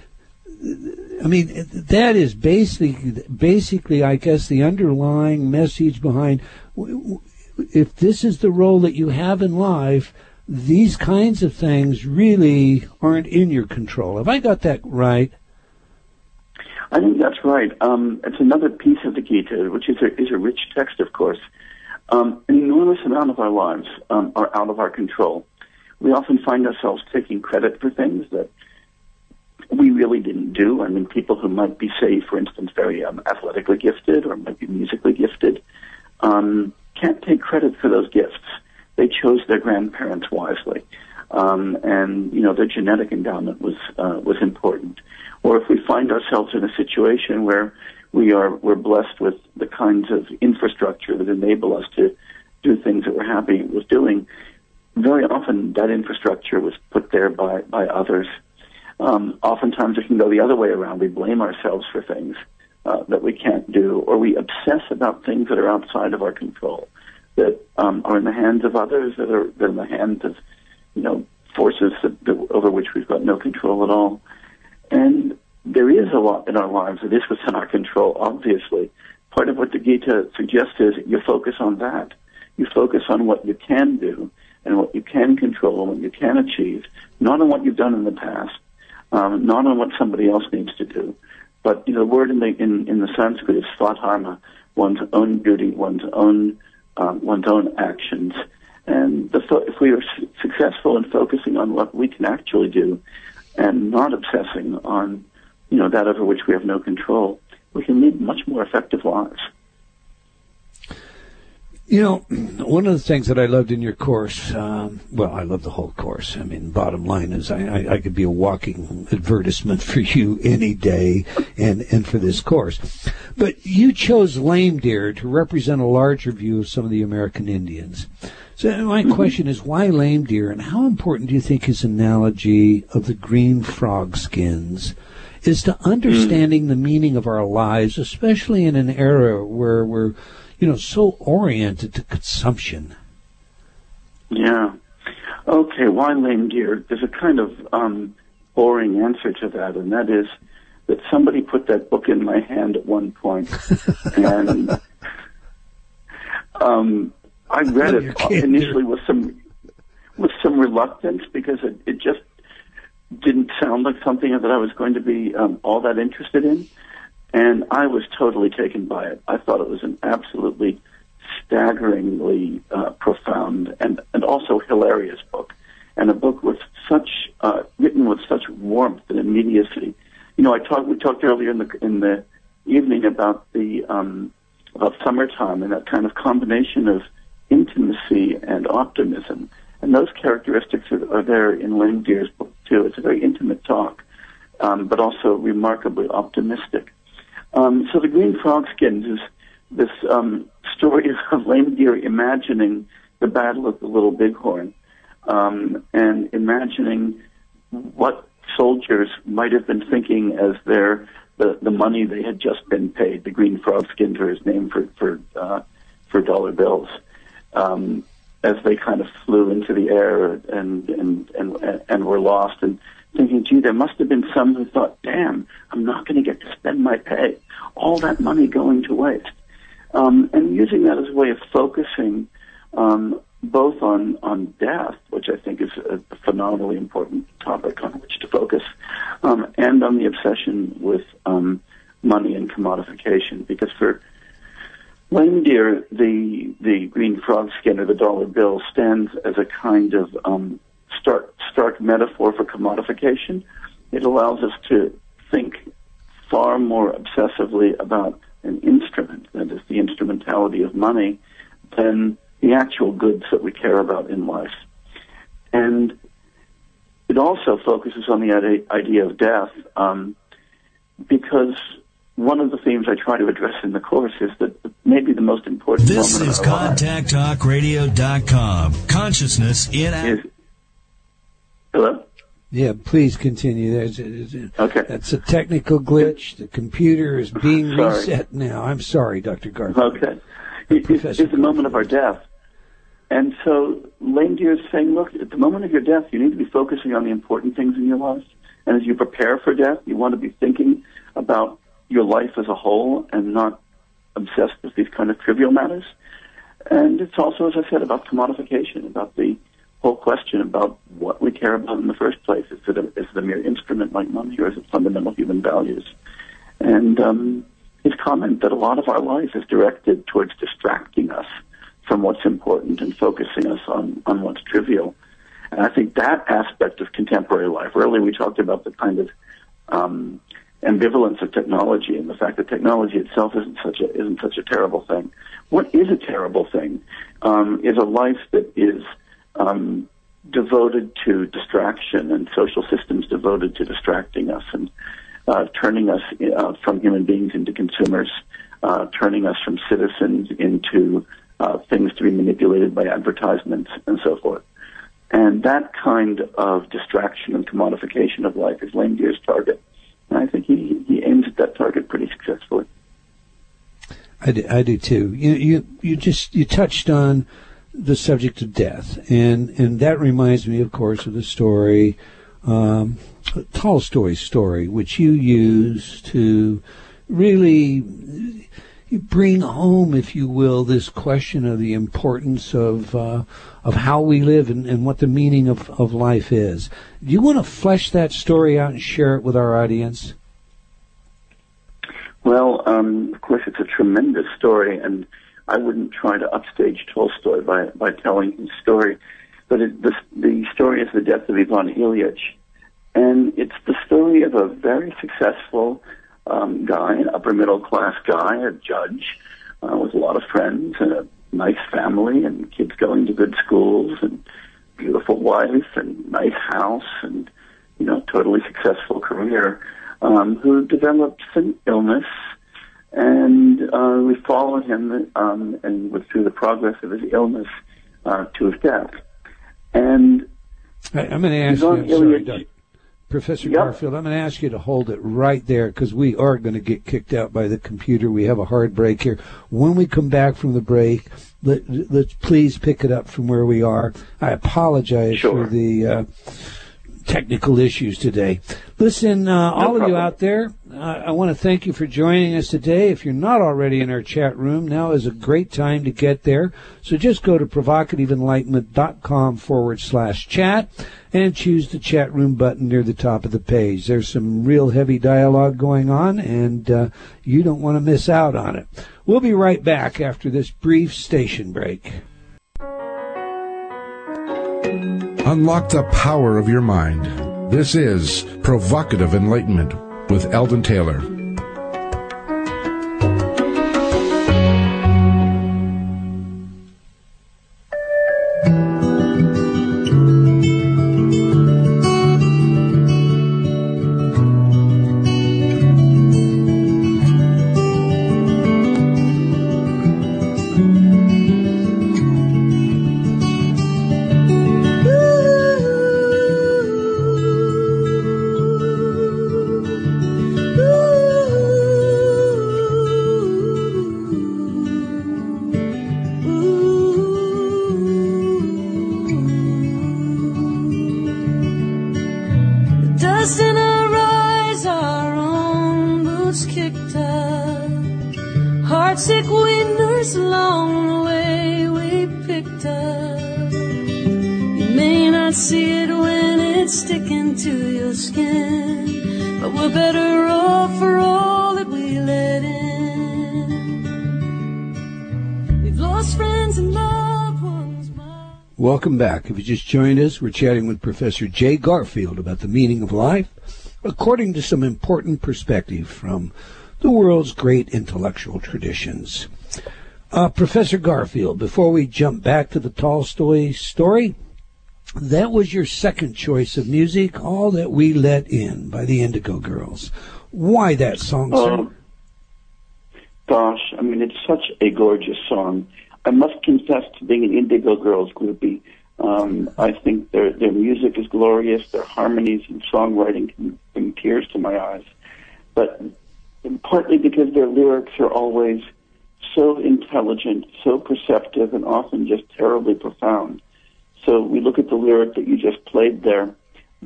I mean, that is basically, basically, I guess, the underlying message behind. If this is the role that you have in life, these kinds of things really aren't in your control. Have I got that right? I think that's right. Um, it's another piece of the Gita, which is a, is a rich text, of course. Um, an enormous amount of our lives um, are out of our control. We often find ourselves taking credit for things that we really didn't do. I mean, people who might be, say, for instance, very um, athletically gifted or might be musically gifted, um, can't take credit for those gifts. They chose their grandparents wisely, um, and you know their genetic endowment was uh, was important or if we find ourselves in a situation where we are we're blessed with the kinds of infrastructure that enable us to do things that we're happy with doing, very often that infrastructure was put there by by others. Um, oftentimes it can go the other way around. We blame ourselves for things uh, that we can't do, or we obsess about things that are outside of our control, that um, are in the hands of others, that are, that are in the hands of you know forces that, that, over which we've got no control at all. And there is a lot in our lives that is within our control, obviously. Part of what the Gita suggests is you focus on that. You focus on what you can do and what you can control and what you can achieve, not on what you've done in the past, um, not on what somebody else needs to do. But you know, the word in the in, in the Sanskrit is svadharma, one's own duty, one's own um, one's own actions. And the, if we are successful in focusing on what we can actually do, and not obsessing on, you know, that over which we have no control, we can lead much more effective lives. You know, one of the things that I loved in your course, um, well, I love the whole course. I mean, bottom line is I, I, I, could be a walking advertisement for you any day and, and for this course. But you chose lame deer to represent a larger view of some of the American Indians. So my question is, why lame deer, and how important do you think his analogy of the green frog skins is to understanding the meaning of our lives, especially in an era where we're, you know, so oriented to consumption? Yeah. Okay, why lame deer? There's a kind of um, boring answer to that, and that is that somebody put that book in my hand at one point, and um, I read it initially with some with some reluctance because it, it just didn't sound like something that I was going to be um, all that interested in, and I was totally taken by it. I thought it was an absolutely staggeringly uh, profound and and also hilarious book, and a book with such uh, written with such warmth and immediacy. You know, I talked we talked earlier in the in the evening about the um, about summertime and that kind of combination of intimacy and optimism And those characteristics are, are there in Lame Deer's book too. It's a very intimate talk, um, but also remarkably optimistic. Um, so the Green Frog Skins is this um, story of Lame Deer imagining the Battle of the Little Bighorn um, and imagining what soldiers might have been thinking as their the, the money they had just been paid. The green frog skins are his name for for uh, for dollar bills. Um, as they kind of flew into the air and and and and were lost and thinking, gee, there must have been some who thought, damn, I'm not going to get to spend my pay, all that money going to waste, um, and using that as a way of focusing um, both on, on death, which I think is a, phenomenally important topic on which to focus, um, and on the obsession with um, money and commodification. Because for Lame Deer, the the green frog skin or the dollar bill stands as a kind of um, stark stark metaphor for commodification. It allows us to think far more obsessively about an instrument, that is the instrumentality of money, than the actual goods that we care about in life. And it also focuses on the idea of death um, because one of the themes I try to address in the course is that maybe the most important this is contacttalkradio.com consciousness in is, hello yeah, please continue. There's a, okay. That's a technical glitch. The computer is being reset now. I'm sorry, Dr. Garfield. Okay. It, it's, it's the moment of our death. And so Lame Deer is saying, look, at the moment of your death, you need to be focusing on the important things in your life. And as you prepare for death, you want to be thinking about your life as a whole and not obsessed with these kind of trivial matters. And it's also, as I said, about commodification, about the whole question about what we care about in the first place. Is it a, is it a mere instrument like money, or is it fundamental human values? And um, his comment that a lot of our life is directed towards distracting us from what's important and focusing us on, on what's trivial. And I think that aspect of contemporary life, earlier we talked about the kind of um, ambivalence of technology and the fact that technology itself isn't such a isn't such a terrible thing. What is a terrible thing um, is a life that is um, devoted to distraction and social systems devoted to distracting us and uh, turning us uh, from human beings into consumers, uh, turning us from citizens into uh, things to be manipulated by advertisements and so forth. And that kind of distraction and commodification of life is Lame Deer's target. And I think he, he aims at that target pretty successfully. I do, I do too. You, you, you just, you touched on the subject of death. And, and that reminds me, of course, of the story, um, Tolstoy's story, which you use to really bring home, if you will, this question of the importance of uh, of how we live and, and what the meaning of, of life is. Do you want to flesh that story out and share it with our audience? Well, um, of course, it's a tremendous story, and I wouldn't try to upstage Tolstoy by by telling his story. But it, the the story is the death of Ivan Ilyich, and it's the story of a very successful um, guy, an upper middle class guy, a judge uh, with a lot of friends and a nice family and kids going to good schools and beautiful wife and nice house and you know totally successful career um, who developed an illness and uh, we followed him um, and went through the progress of his illness uh, to his death and I, am going to ask you, I'm sorry, Professor yep. Garfield, I'm going to ask you to hold it right there because we are going to get kicked out by the computer. We have a hard break here. When we come back from the break, let, us please pick it up from where we are. I apologize sure. for the uh, technical issues today. Listen, uh, no all problem. of you out there, uh, I want to thank you for joining us today. If you're not already in our chat room, now is a great time to get there. So just go to provocativeenlightenment.com forward slash chat and choose the chat room button near the top of the page. There's some real heavy dialogue going on, and uh, you don't want to miss out on it. We'll be right back after this brief station break. Unlock the power of your mind. This is Provocative Enlightenment with Eldon Taylor. Welcome back. If you just joined us, we're chatting with Professor Jay Garfield about the meaning of life, according to some important perspective from the world's great intellectual traditions. Uh, Professor Garfield, before we jump back to the Tolstoy story, that was your second choice of music, All That We Let In by the Indigo Girls. Why that song, sir? Oh, gosh, I mean, it's such a gorgeous song. I must confess to being an Indigo Girls groupie. Um, I think their their music is glorious. Their harmonies and songwriting can bring tears to my eyes. But partly because their lyrics are always so intelligent, so perceptive, and often just terribly profound. So we look at the lyric that you just played there,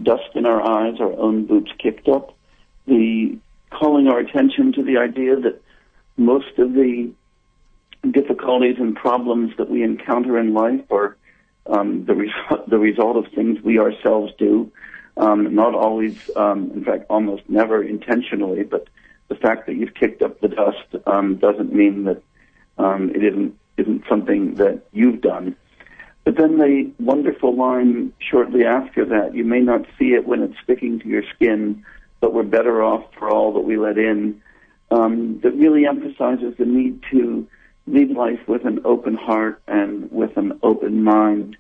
dust in our eyes, our own boots kicked up, the calling our attention to the idea that most of the difficulties and problems that we encounter in life are um, the, the result of things we ourselves do, um, not always, um, in fact, almost never intentionally, but the fact that you've kicked up the dust um, doesn't mean that um, it isn't, isn't something that you've done. But then the wonderful line shortly after that, you may not see it when it's sticking to your skin, but we're better off for all that we let in, um, that really emphasizes the need to lead life with an open heart and with an open mind,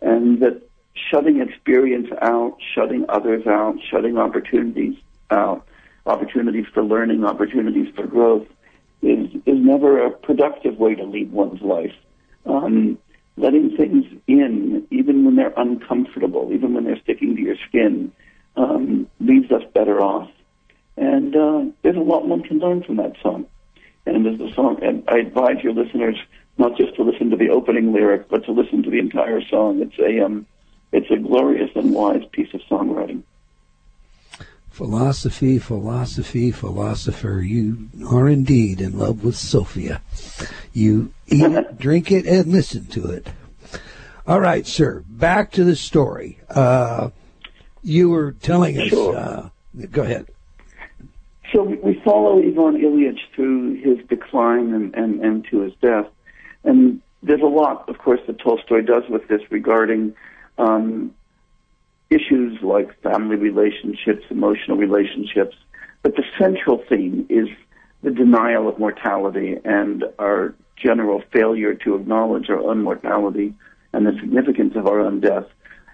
and that shutting experience out, shutting others out, shutting opportunities out, opportunities for learning, opportunities for growth, is is never a productive way to lead one's life. Um, letting things in, even when they're uncomfortable, even when they're sticking to your skin, um, leaves us better off. And uh, there's a lot one can learn from that song. And as the song, and I advise your listeners not just to listen to the opening lyric, but to listen to the entire song. It's a um, it's a glorious and wise piece of songwriting. Philosophy, philosophy, philosopher, you are indeed in love with Sophia. You eat it, drink it, and listen to it. All right, sir, back to the story. Uh, you were telling us, Sure. uh, go ahead. So we, follow Ivan Ilyich through his decline and, and, and to his death. And there's a lot, of course, that Tolstoy does with this regarding um, issues like family relationships, emotional relationships. But the central theme is the denial of mortality and our general failure to acknowledge our own mortality and the significance of our own death.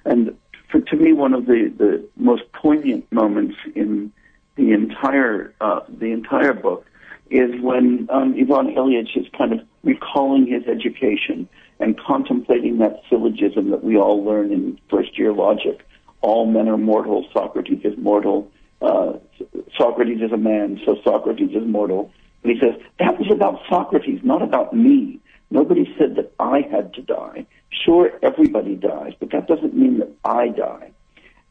And for, to me, one of the, the most poignant moments in the entire uh, the entire book is when um, Ivan Ilyich is kind of recalling his education and contemplating that syllogism that we all learn in first year logic: all men are mortal. Socrates is mortal. Uh, Socrates is a man, so Socrates is mortal. And he says that was about Socrates, not about me. Nobody said that I had to die. Sure, everybody dies, but that doesn't mean that I die.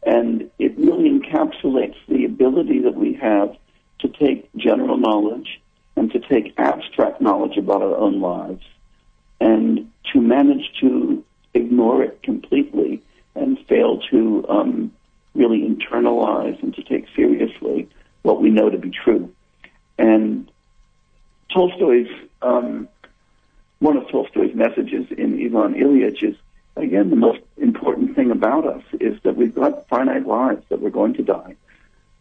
And it really encapsulates the ability that we have to take general knowledge and to take abstract knowledge about our own lives and to manage to ignore it completely and fail to um, really internalize and to take seriously what we know to be true. And Tolstoy's um, one of Tolstoy's messages in Ivan Ilyich is again the most important thing about us is that we've got finite lives that we're going to die,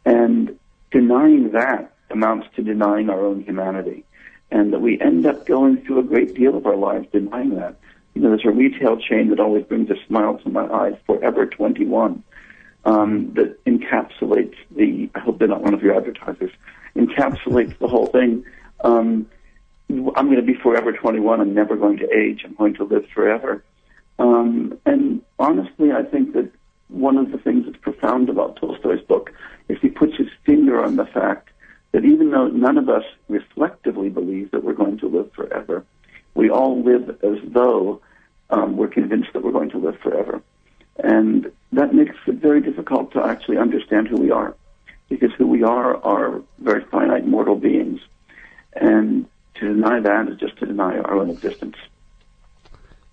and denying that amounts to denying our own humanity, and that we end up going through a great deal of our lives denying that. You know, there's a retail chain that always brings a smile to my eyes, Forever 21, um, that encapsulates the. I hope they're not one of your advertisers. Encapsulates the whole thing. Um, I'm going to be forever 21. I'm never going to age. I'm going to live forever. Um, and honestly, I think that one of the things that's profound about Tolstoy's book is he puts his finger on the fact that even though none of us reflectively believe that we're going to live forever, we all live as though um, we're convinced that we're going to live forever. And that makes it very difficult to actually understand who we are, because who we are are very finite mortal beings. And to deny that is just to deny our own existence.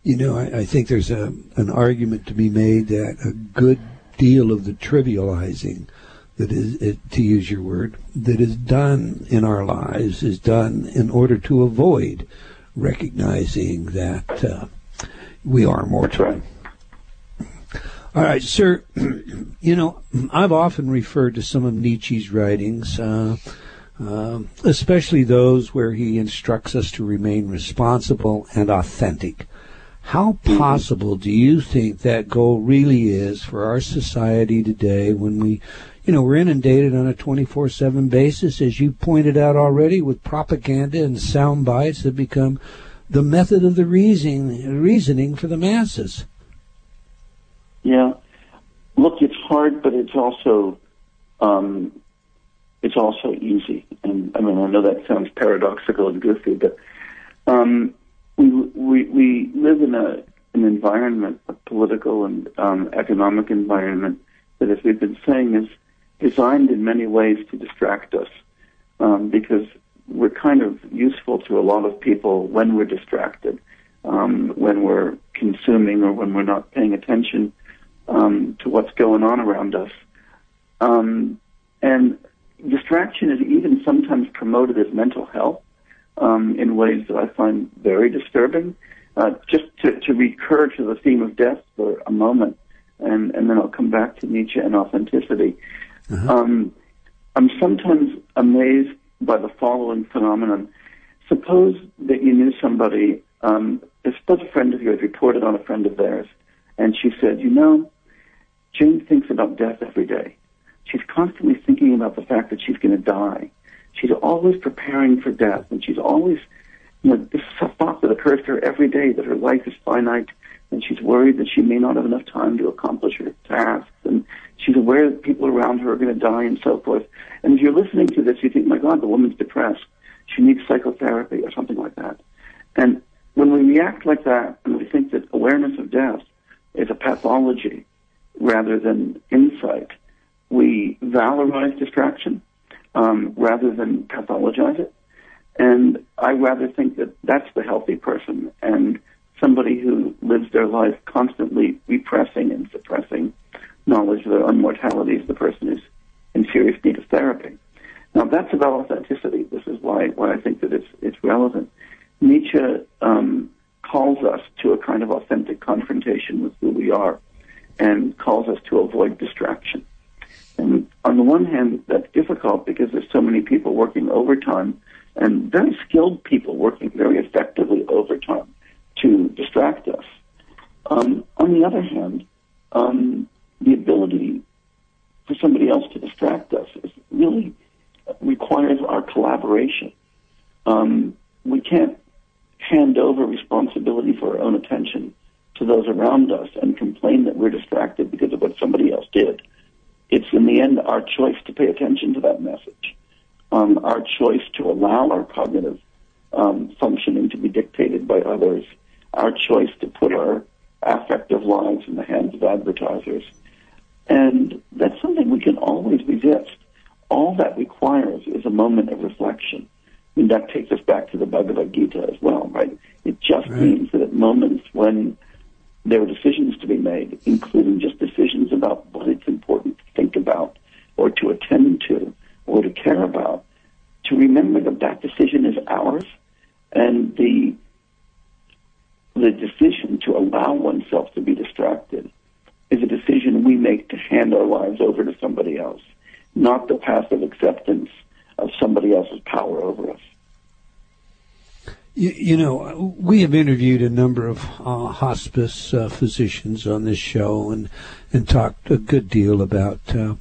You know, I, I think there's a an argument to be made that a good deal of the trivializing that is, to use your word, that is done in our lives is done in order to avoid recognizing that uh, we are mortal. Right. All right, sir. You know, I've often referred to some of Nietzsche's writings, uh, uh, especially those where he instructs us to remain responsible and authentic. How possible do you think that goal really is for our society today when we, you know, we're inundated on a 24-7 basis, as you pointed out already, with propaganda and sound bites that become the method of the reasoning, reasoning for the masses? Yeah. Look, it's hard, but it's also um, it's also easy. And I mean, I know that sounds paradoxical and goofy, but um, we, we we live in a an environment, a political and um, economic environment that, as we've been saying, is designed in many ways to distract us um, because we're kind of useful to a lot of people when we're distracted, um, when we're consuming or when we're not paying attention um, to what's going on around us. Um, and distraction is even sometimes promoted as mental health um, in ways that I find very disturbing. Uh, just to, to recur to the theme of death for a moment, and, and then I'll come back to Nietzsche and authenticity. Uh-huh. Um, I'm sometimes amazed by the following phenomenon. Suppose that you knew somebody, um, suppose a friend of yours reported on a friend of theirs, and she said, You know, Jane thinks about death every day. She's constantly thinking about the fact that she's going to die. She's always preparing for death, and she's always, you know, this is a thought that occurs to her every day that her life is finite, and she's worried that she may not have enough time to accomplish her tasks, and she's aware that people around her are going to die, and so forth. And if you're listening to this, you think, my God, the woman's depressed. She needs psychotherapy or something like that. And when we react like that, and we think that awareness of death is a pathology rather than insight, we valorize distraction um, rather than pathologize it. And I rather think that that's the healthy person and somebody who lives their life constantly repressing and suppressing knowledge of their own mortality is the person who's in serious need of therapy. Now that's about authenticity. This is why why I think that it's it's relevant. Nietzsche um, calls us to a kind of authentic confrontation with who we are, and calls us to avoid distraction. And on the one hand, that's difficult because there's so many people working overtime and very skilled people working very effectively overtime to distract us. Um, on the other hand, um, the ability for somebody else to distract us really requires our collaboration. Um, we can't hand over responsibility for our own attention to those around us and complain that we're distracted because of what somebody else did. It's in the end our choice to pay attention to that message, um, our choice to allow our cognitive um, functioning to be dictated by others, our choice to put our affective lives in the hands of advertisers. And that's something we can always resist. All that requires is a moment of reflection. I mean, that takes us back to the Bhagavad Gita as well, right? It just Right. means that at moments when there are decisions to be made, including just decisions about what it's important to think about or to attend to or to care about, to remember that that decision is ours and the the decision to allow oneself to be distracted is a decision we make to hand our lives over to somebody else, not the passive acceptance of somebody else's power over us. You, you know, we have interviewed a number of uh, hospice uh, physicians on this show and, and talked a good deal about uh,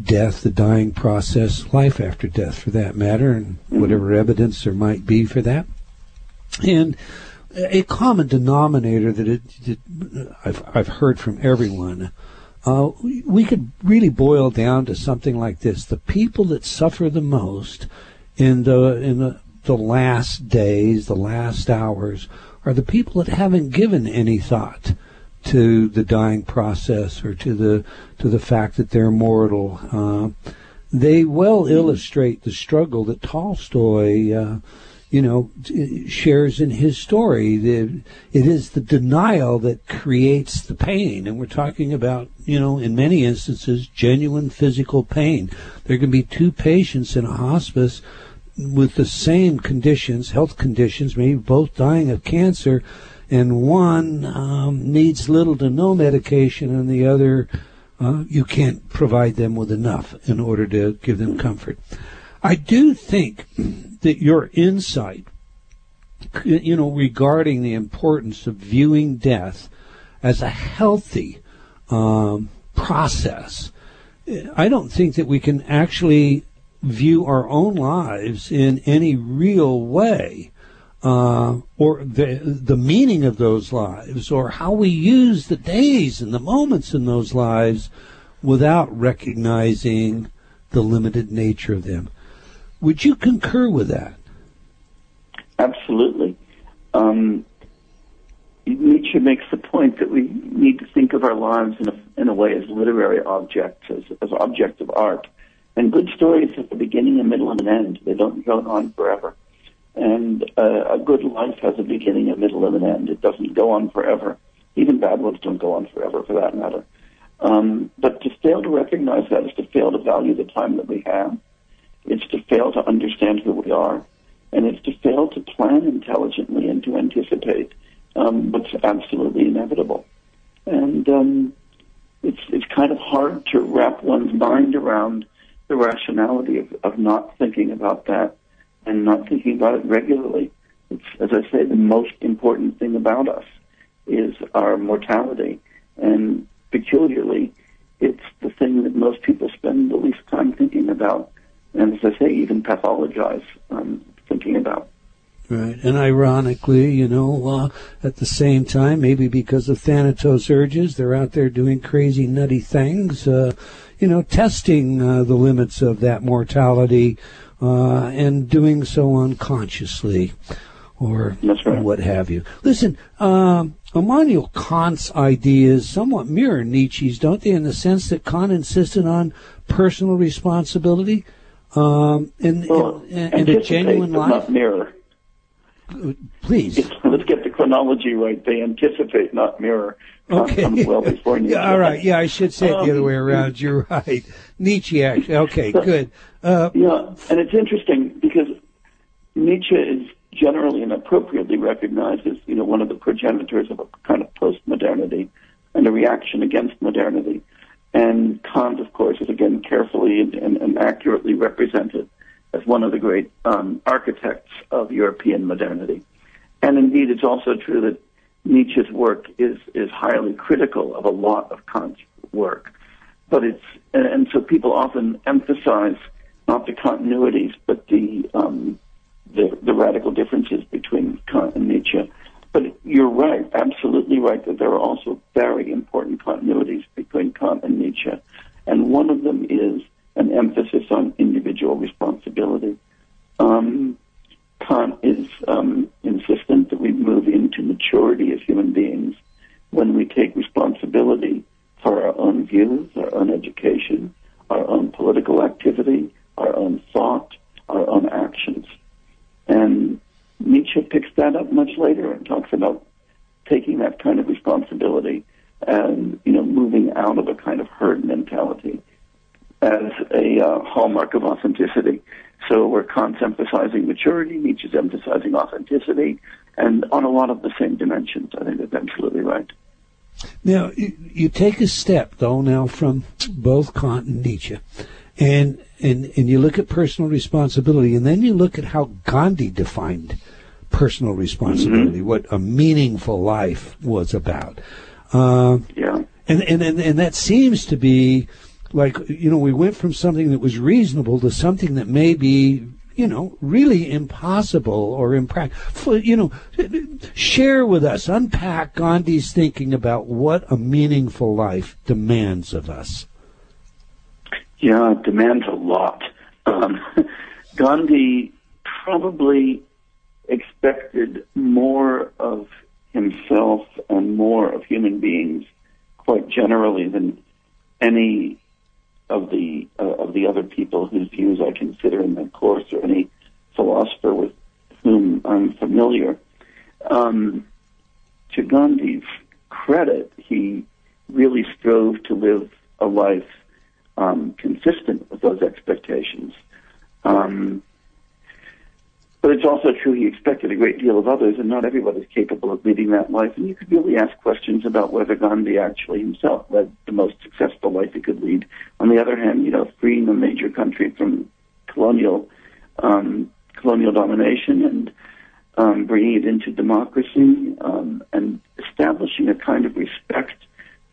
death, the dying process, life after death for that matter, and whatever evidence there might be for that. And a common denominator that, it, that I've, I've heard from everyone, uh, we could really boil down to something like this: the people that suffer the most in the in the, the last days, the last hours, are the people that haven't given any thought to the dying process or to the to the fact that they're mortal. Uh, they well illustrate the struggle that Tolstoy, uh, you know, shares in his story. The, it is the denial that creates the pain, and we're talking about, you know, in many instances, genuine physical pain. There can be two patients in a hospice with the same conditions, health conditions, maybe both dying of cancer, and one um, needs little to no medication, and the other uh, you can't provide them with enough in order to give them comfort. I do think that your insight, you know, regarding the importance of viewing death as a healthy um, process, I don't think that we can actually view our own lives in any real way uh, or the the meaning of those lives, or how we use the days and the moments in those lives, without recognizing the limited nature of them. Would you concur with that? Absolutely. Um, Nietzsche makes the point that we need to think of our lives in a, in a way as literary objects, as, as objects of art. And good stories have a beginning, a middle, and an end. They don't go on forever. And uh, a good life has a beginning, a middle, and an end. It doesn't go on forever. Even bad ones don't go on forever, for that matter. Um, but to fail to recognize that is to fail to value the time that we have. It's to fail to understand who we are. And it's to fail to plan intelligently and to anticipate um, what's absolutely inevitable. And um, it's, it's kind of hard to wrap one's mind around the rationality of, of not thinking about that and not thinking about it regularly. It's, as I say, the most important thing about us is our mortality. And peculiarly, it's the thing that most people spend the least time thinking about. And as I say, even pathologize um, thinking about. Right, and ironically, you know, uh, at the same time, maybe because of Thanatos urges, they're out there doing crazy, nutty things, uh, you know, testing uh, the limits of that mortality uh, and doing so unconsciously or right. what have you. Listen, um, Immanuel Kant's ideas somewhat mirror Nietzsche's, don't they, in the sense that Kant insisted on personal responsibility um, and, well, and, and a genuine life? Not mirror. Please. Let's get the chronology right. They anticipate, not mirror. Okay. well before Nietzsche. yeah, all right. Yeah, I should say it the other way um, around. You're right. Nietzsche, actually. Okay, good. Uh, yeah, and it's interesting because Nietzsche is generally and appropriately recognized as you know one of the progenitors of a kind of post-modernity and a reaction against modernity. And Kant, of course, is again carefully and, and, and accurately represented as one of the great um, architects of European modernity. And indeed, it's also true that Nietzsche's work is is highly critical of a lot of Kant's work. But it's and, so people often emphasize not the continuities, but the um, the, the radical differences between Kant and Nietzsche. But you're right, absolutely right, that there are also very important continuities between Kant and Nietzsche. And one of them is an emphasis on individual responsibility. Um, Kant is um, insistent that we move into maturity as human beings when we take responsibility for our own views, our own education, our own political activity, our own thought, our own actions. And Nietzsche picks that up much later and talks about taking that kind of responsibility and, you know, moving out of a kind of herd mentality as a uh, hallmark of authenticity. So where Kant's emphasizing maturity, Nietzsche's emphasizing authenticity, and on a lot of the same dimensions. I think that's absolutely right. Now, you, you take a step, though, now from both Kant and Nietzsche, and and and you look at personal responsibility, and then you look at how Gandhi defined personal responsibility, mm-hmm. what a meaningful life was about. Uh, yeah, and, and and and that seems to be like you know we went from something that was reasonable to something that may be you know really impossible or impractical. You know, share with us, unpack Gandhi's thinking about what a meaningful life demands of us. Yeah, it demands a lot. Um, Gandhi probably expected more of himself and more of human beings quite generally than any of the uh, of the other people whose views I consider in the course or any philosopher with whom I'm familiar. Um, to Gandhi's credit, he really strove to live a life um, consistent with those expectations. Um, but it's also true he expected a great deal of others, and not everybody's capable of leading that life. And you could really ask questions about whether Gandhi actually himself led the most successful life he could lead. On the other hand, you know, freeing a major country from colonial um, colonial domination and um, bringing it into democracy um, and establishing a kind of respect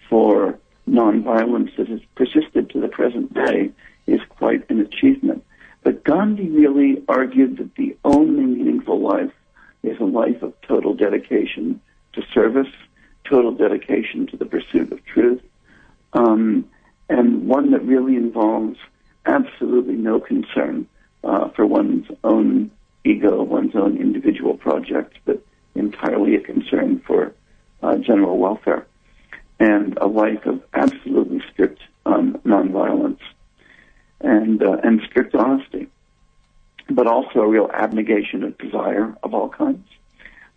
for nonviolence that has persisted to the present day is quite an achievement. But Gandhi really argued that the only meaningful life is a life of total dedication to service, total dedication to the pursuit of truth, um, and one that really involves absolutely no concern uh, for one's own ego, one's own individual project, but entirely a concern for uh, general welfare and a life of absolutely strict um, nonviolence and uh, and strict honesty, but also a real abnegation of desire of all kinds,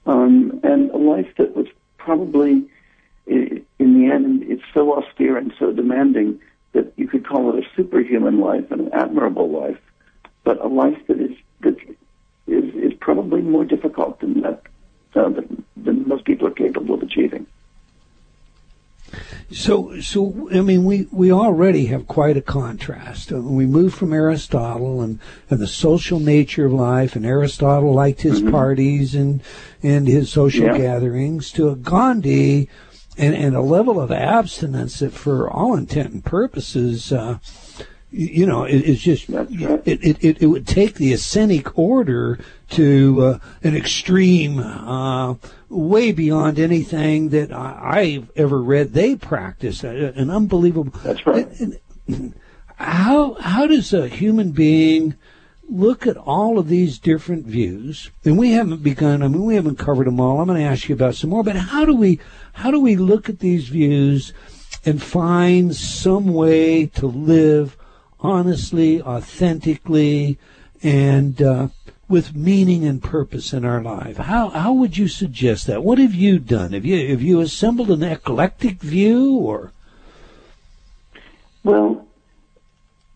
um, and a life that was probably, in the end, it's so austere and so demanding that you could call it a superhuman life and an admirable life, but a life that is that is, is probably more difficult than that uh, than, than most people are capable of achieving. So, so I mean, we, already have quite a contrast. Uh, we move from Aristotle and, and the social nature of life, and Aristotle liked his mm-hmm. parties and and his social yeah. gatherings, to a Gandhi and, and a level of abstinence that, for all intent and purposes, uh, you know, it, it's just it, it, it, it would take the ascetic order to uh, an extreme, uh, way beyond anything that I, have ever read. They practice uh, an unbelievable. That's right. how how does a human being look at all of these different views? And we haven't begun. I mean, we haven't covered them all. I'm going to ask you about some more. But how do we how do we look at these views and find some way to live? Honestly, authentically, and uh, with meaning and purpose in our life. How how would you suggest that? What have you done? Have you have you assembled an eclectic view or? Well,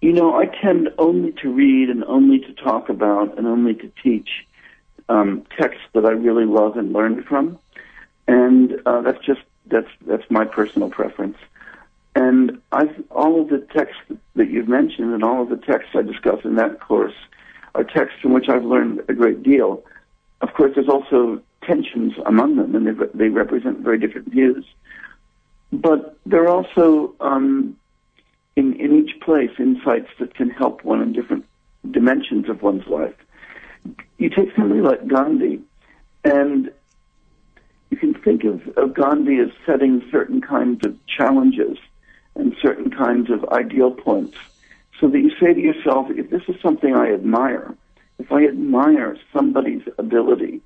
you know, I tend only to read and only to talk about and only to teach um, texts that I really love and learn from, and uh, that's just that's that's my personal preference. And I've, all of the texts that you've mentioned and all of the texts I discuss in that course are texts from which I've learned a great deal. Of course, there's also tensions among them, and they, they represent very different views. But there are also, um, in, in each place, insights that can help one in different dimensions of one's life. You take somebody like Gandhi, and you can think of, of Gandhi as setting certain kinds of challenges and certain kinds of ideal points so that you say to yourself, if this is something I admire, if I admire somebody's ability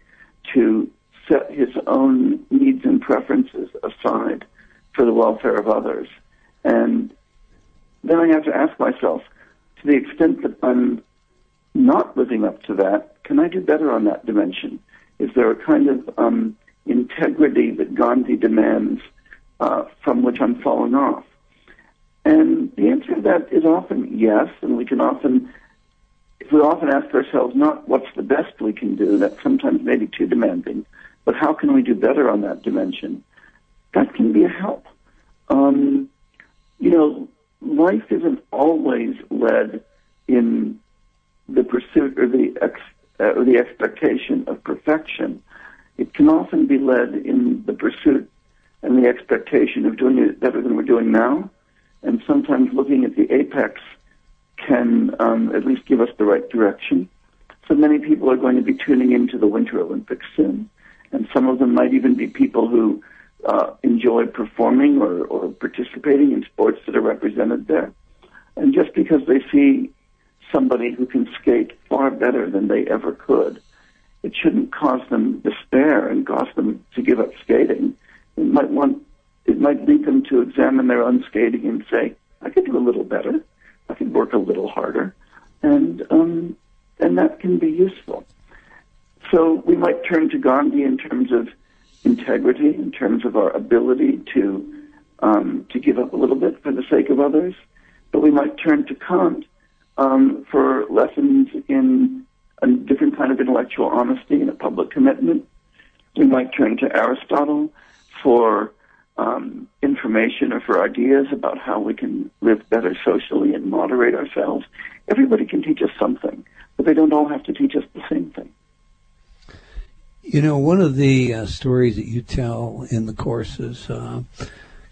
to set his own needs and preferences aside for the welfare of others, and then I have to ask myself, to the extent that I'm not living up to that, can I do better on that dimension? Is there a kind of um, integrity that Gandhi demands uh, from which I'm falling off? And the answer to that is often yes, and we can often, if we often ask ourselves not what's the best we can do, that sometimes maybe too demanding, but how can we do better on that dimension? That can be a help. Um, you know, life isn't always led in the pursuit or the ex, uh, or the expectation of perfection. It can often be led in the pursuit and the expectation of doing it better than we're doing now and sometimes looking at the apex can um, at least give us the right direction. So many people are going to be tuning into the Winter Olympics soon, and some of them might even be people who uh, enjoy performing or, or participating in sports that are represented there. And just because they see somebody who can skate far better than they ever could, it shouldn't cause them despair and cause them to give up skating. It might want it might lead them to examine their own skating and say, I could do a little better. I could work a little harder. And, um, and that can be useful. So we might turn to Gandhi in terms of integrity, in terms of our ability to um, to give up a little bit for the sake of others. But we might turn to Kant um, for lessons in a different kind of intellectual honesty and a public commitment. We might turn to Aristotle for um, information or for ideas about how we can live better socially and moderate ourselves. Everybody can teach us something, but they don't all have to teach us the same thing. You know, one of the uh, stories that you tell in the courses uh,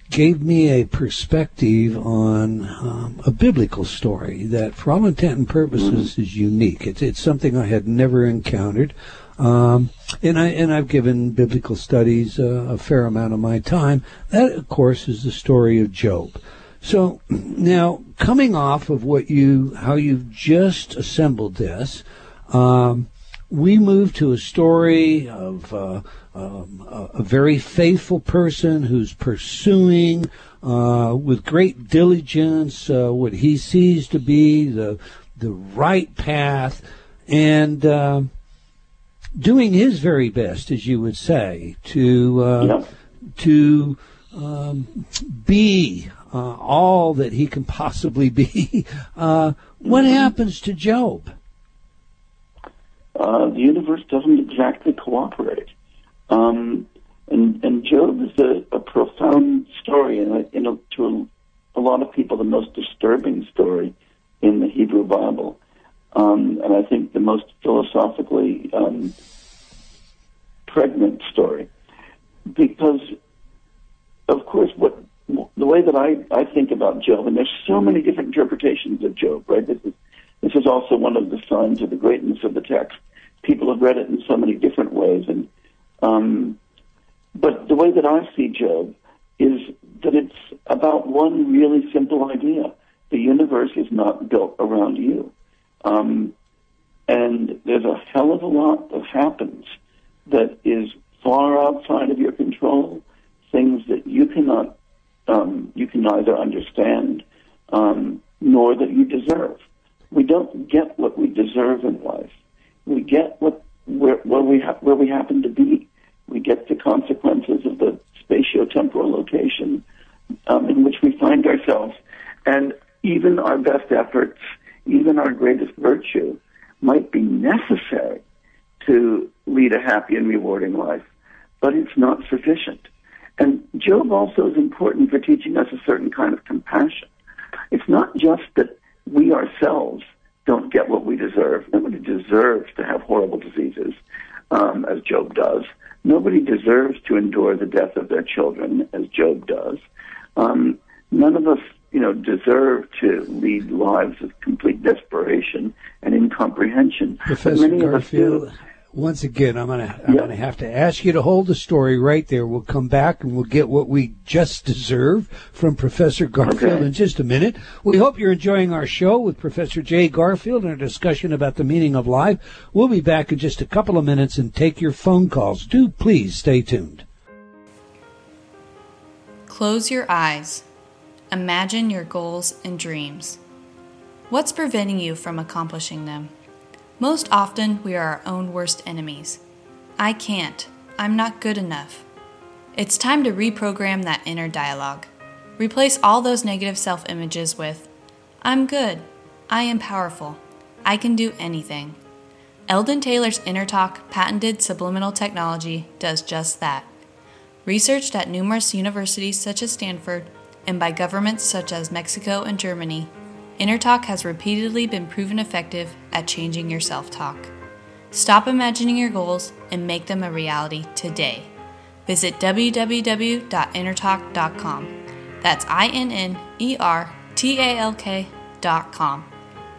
gave me a perspective on um, a biblical story that, for all intent and purposes, mm-hmm. is unique. It's it's something I had never encountered, um, and I and I've given biblical studies uh, a fair amount of my time. That, of course, is the story of Job. So now, coming off of what you how you've just assembled this. Um, we move to a story of uh, um, a, a, very faithful person who's pursuing uh, with great diligence uh, what he sees to be the the right path and uh, doing his very best, as you would say, to uh, yeah. to um, be uh, all that he can possibly be. what mm-hmm. happens to Job? uh, the universe doesn't exactly cooperate. Um, and, and Job is a, a profound story, and you know, to a, a, lot of people, the most disturbing story in the Hebrew Bible, um, and I think the most philosophically um, pregnant story, because, of course, what the way that I, I think about Job, and there's so many different interpretations of Job, right? This is this is also one of the signs of the greatness of the text. People have read it in so many different ways, and um, but the way that I see Job is that it's about one really simple idea: the universe is not built around you, um, and there's a hell of a lot that happens that is far outside of your control, things that you cannot um, you can neither understand um, nor that you deserve we don't get what we deserve in life. We get what where, where we ha- where we happen to be. We get the consequences of the spatio-temporal location um, in which we find ourselves, and even our best efforts, even our greatest virtue, might be necessary to lead a happy and rewarding life, but it's not sufficient. And Job also is important for teaching us a certain kind of compassion. It's not just that we ourselves don't get what we deserve. Nobody deserves to have horrible diseases, um, as Job does. Nobody deserves to endure the death of their children, as Job does. Um, none of us, you know, deserve to lead lives of complete desperation and incomprehension. Professor many Garfield, of us do once again, I'm gonna I'm gonna have to ask you to hold the story right there. We'll come back and we'll get what we just deserve from Professor Garfield okay. in just a minute. We hope you're enjoying our show with Professor Jay Garfield and our discussion about the meaning of life. We'll be back in just a couple of minutes and take your phone calls. Do please stay tuned. Close your eyes. Imagine your goals and dreams. What's preventing you from accomplishing them? Most often, we are our own worst enemies. I can't. I'm not good enough. It's time to reprogram that inner dialogue. Replace all those negative self images with I'm good. I am powerful. I can do anything. Eldon Taylor's InnerTalk patented subliminal technology does just that. Researched at numerous universities such as Stanford and by governments such as Mexico and Germany, InnerTalk has repeatedly been proven effective at changing your self talk. Stop imagining your goals and make them a reality today. Visit www.innertalk.com. That's I N N E R T A L K.com.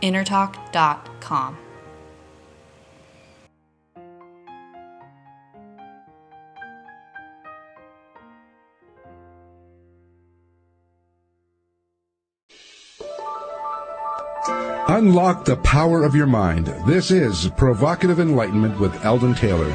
Innertalk.com. Unlock the power of your mind. This is Provocative Enlightenment with Eldon Taylor.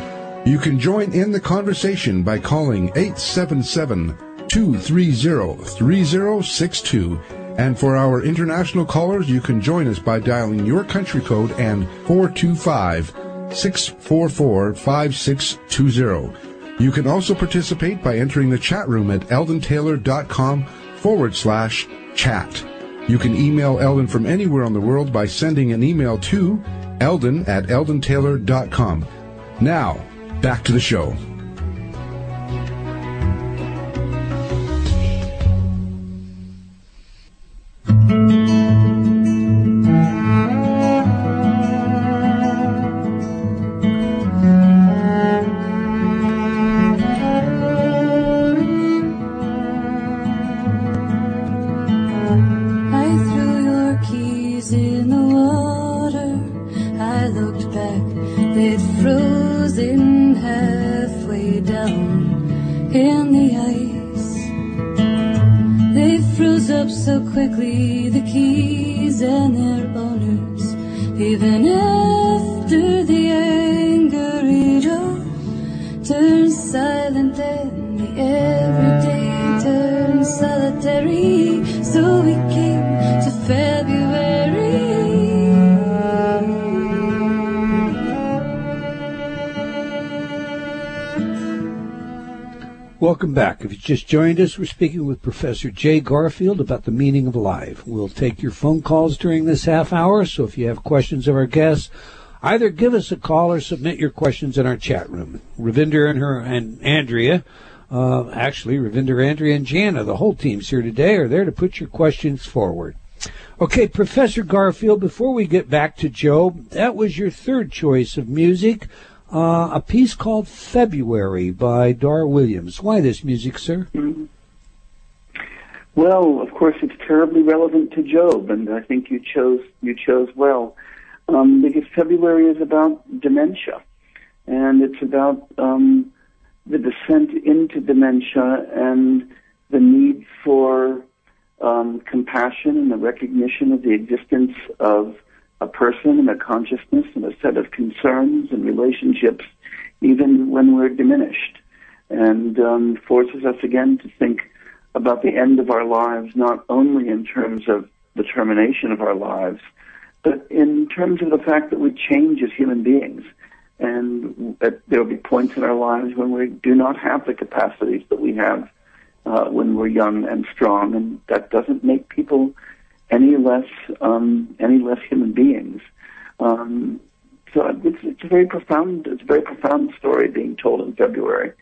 You can join in the conversation by calling 877 230 3062. And for our international callers, you can join us by dialing your country code and 425 644 5620. You can also participate by entering the chat room at eldontaylor.com forward slash chat. You can email Eldon from anywhere on the world by sending an email to eldon at eldontaylor.com. Now, back to the show. Welcome back. If you just joined us, we're speaking with Professor Jay Garfield about the meaning of life. We'll take your phone calls during this half hour, so if you have questions of our guests, either give us a call or submit your questions in our chat room. Ravinder and her and Andrea, uh, actually, Ravinder, Andrea, and Jana, the whole team's here today, are there to put your questions forward. Okay, Professor Garfield, before we get back to Job, that was your third choice of music. Uh, a piece called February by Dar Williams. Why this music, sir? Well, of course, it's terribly relevant to Job, and I think you chose you chose well um, because February is about dementia, and it's about um, the descent into dementia and the need for um, compassion and the recognition of the existence of a person and a consciousness and a set of concerns and relationships, even when we're diminished, and um, forces us again to think about the end of our lives, not only in terms of the termination of our lives, but in terms of the fact that we change as human beings. And that there will be points in our lives when we do not have the capacities that we have uh, when we're young and strong, and that doesn't make people any less um, any less human beings. Um, so it's, it's a very profound it's a very profound story being told in February.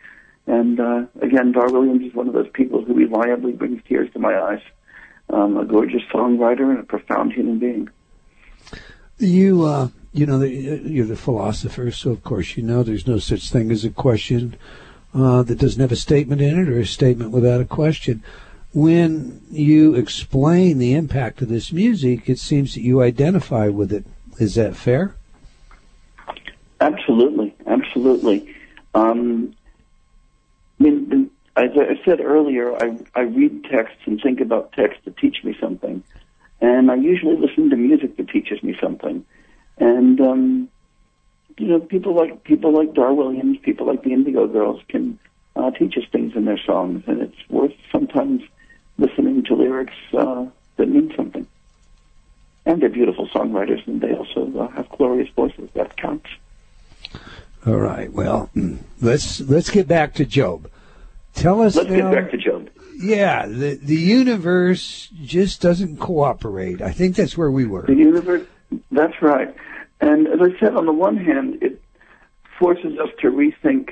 And uh, again, Dar Williams is one of those people who reliably brings tears to my eyes. Um, a gorgeous songwriter and a profound human being. You, uh, you know, you're the philosopher, so of course you know there's no such thing as a question uh, that doesn't have a statement in it or a statement without a question. When you explain the impact of this music, it seems that you identify with it. Is that fair? Absolutely, absolutely. Um, I mean, as I said earlier, I, I read texts and think about texts to teach me something, and I usually listen to music that teaches me something. And um, you know, people like people like Dar Williams, people like the Indigo Girls can uh, teach us things in their songs, and it's worth lyrics uh, that mean something. And they're beautiful songwriters, and they also uh, have glorious voices. That counts. All right. Well, let's let's get back to Job. Tell us. Let's now, get back to Job. Yeah, the the universe just doesn't cooperate. I think that's where we were. The universe. That's right. And as I said, on the one hand, it forces us to rethink,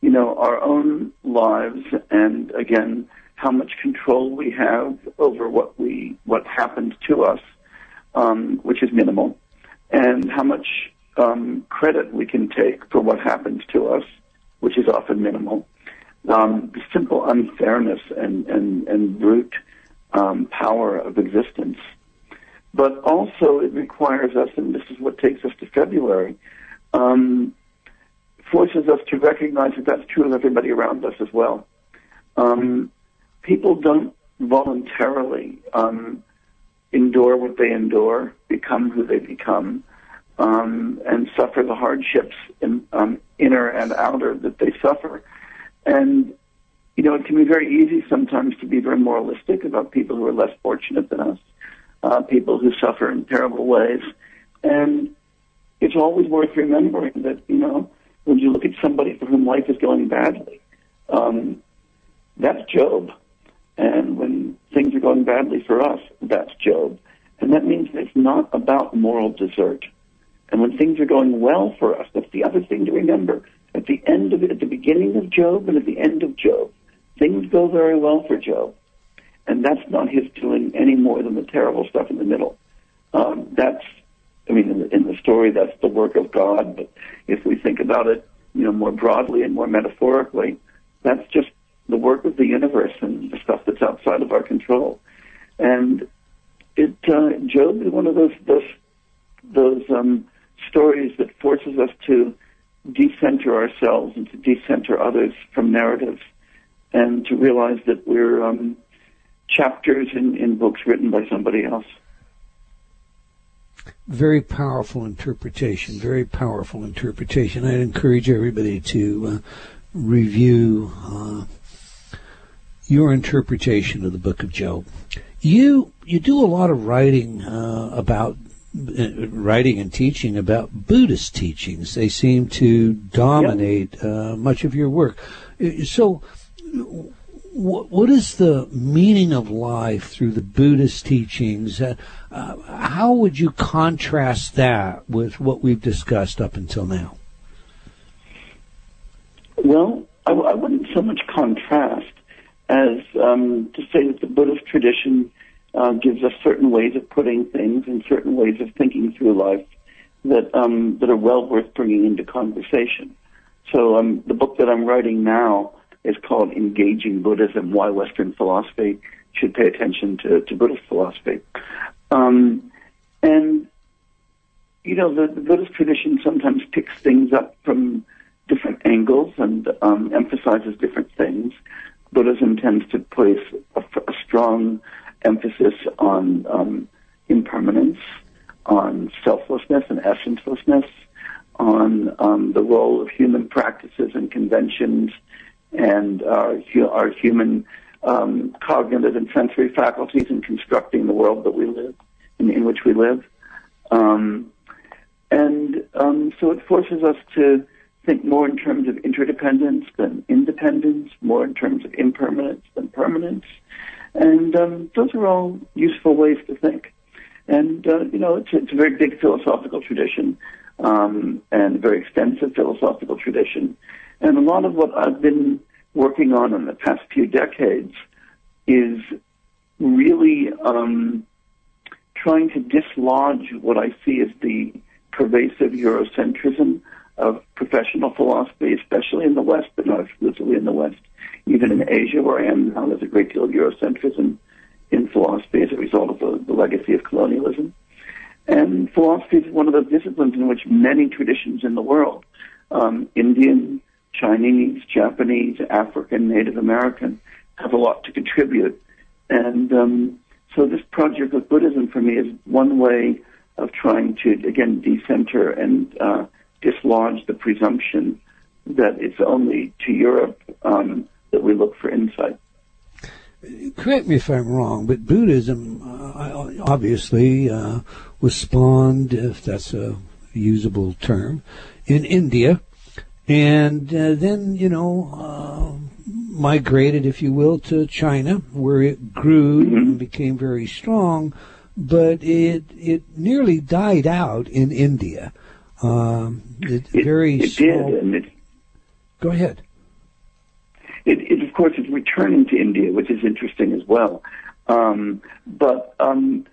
you know, our own lives, and again, how much control we have over what we what happens to us, um, which is minimal, and how much um, credit we can take for what happens to us, which is often minimal. Um, the simple unfairness and and and brute um, power of existence. But also, it requires us, and this is what takes us to February, um, forces us to recognize that that's true of everybody around us as well. Um, people don't voluntarily um, endure what they endure, become who they become, um, and suffer the hardships, in, um, inner and outer, that they suffer. And you know, it can be very easy sometimes to be very moralistic about people who are less fortunate than us, uh, people who suffer in terrible ways. And it's always worth remembering that, you know, when you look at somebody for whom life is going badly, um, that's Job. And when things are going badly for us, that's Job. And that means it's not about moral desert. And when things are going well for us, that's the other thing to remember. At the end of it, at the beginning of Job and at the end of Job, things go very well for Job. And that's not his doing any more than the terrible stuff in the middle. Um, that's, I mean, in the, in the story, that's the work of God. But if we think about it, you know, more broadly and more metaphorically, that's just the work of the universe and the stuff that's outside of our control. And it, uh, Job is one of those those those um, stories that forces us to decenter ourselves and to decenter others from narratives, and to realize that we're um, chapters in, in books written by somebody else. Very powerful interpretation. Very powerful interpretation. I'd encourage everybody to uh, review uh, your interpretation of the Book of Job. You you do a lot of writing uh, about uh, writing and teaching about Buddhist teachings. They seem to dominate uh, much of your work. Uh, so, what is the meaning of life through the Buddhist teachings? Uh, uh, how would you contrast that with what we've discussed up until now? Well, I, I wouldn't so much contrast as um, to say that the Buddhist tradition uh, gives us certain ways of putting things and certain ways of thinking through life that um, that are well worth bringing into conversation. So um, the book that I'm writing now is called Engaging Buddhism: Why Western Philosophy Should Pay Attention to, to Buddhist Philosophy. Um, and you know, the, the Buddhist tradition sometimes picks things up from different angles and um, emphasizes different things. Buddhism tends to place a, a strong emphasis on um, impermanence, on selflessness and essencelessness, on um, the role of human practices and conventions and our, our human um, cognitive and sensory faculties in constructing the world that we live, in, in which we live. Um, and um, so it forces us to think more in terms of interdependence than independence, more in terms of impermanence than permanence. And um, those are all useful ways to think. And, uh, you know, it's, it's a very big philosophical tradition um, and a very extensive philosophical tradition. And a lot of what I've been working on in the past few decades is really um, trying to dislodge what I see as the pervasive Eurocentrism of professional philosophy, especially in the West, but not exclusively in the West. Even in Asia, where I am now, there's a great deal of Eurocentrism in philosophy as a result of the, the legacy of colonialism. And philosophy is one of those disciplines in which many traditions in the world, um, Indian, Chinese, Japanese, African, Native American, have a lot to contribute. And um, so this project of Buddhism for me is one way of trying to, again, decenter and uh, dislodge the presumption that it's only to Europe um, that we look for insight. Correct me if I'm wrong, but Buddhism uh, obviously uh, was spawned, if that's a usable term, in India, and uh, then you know uh, migrated, if you will, to China, where it grew mm-hmm. and became very strong. But it it nearly died out in India. Um, it, it, very it small. did, and it, Go ahead. It, it, of course, is returning to India, which is interesting as well. Um, but um,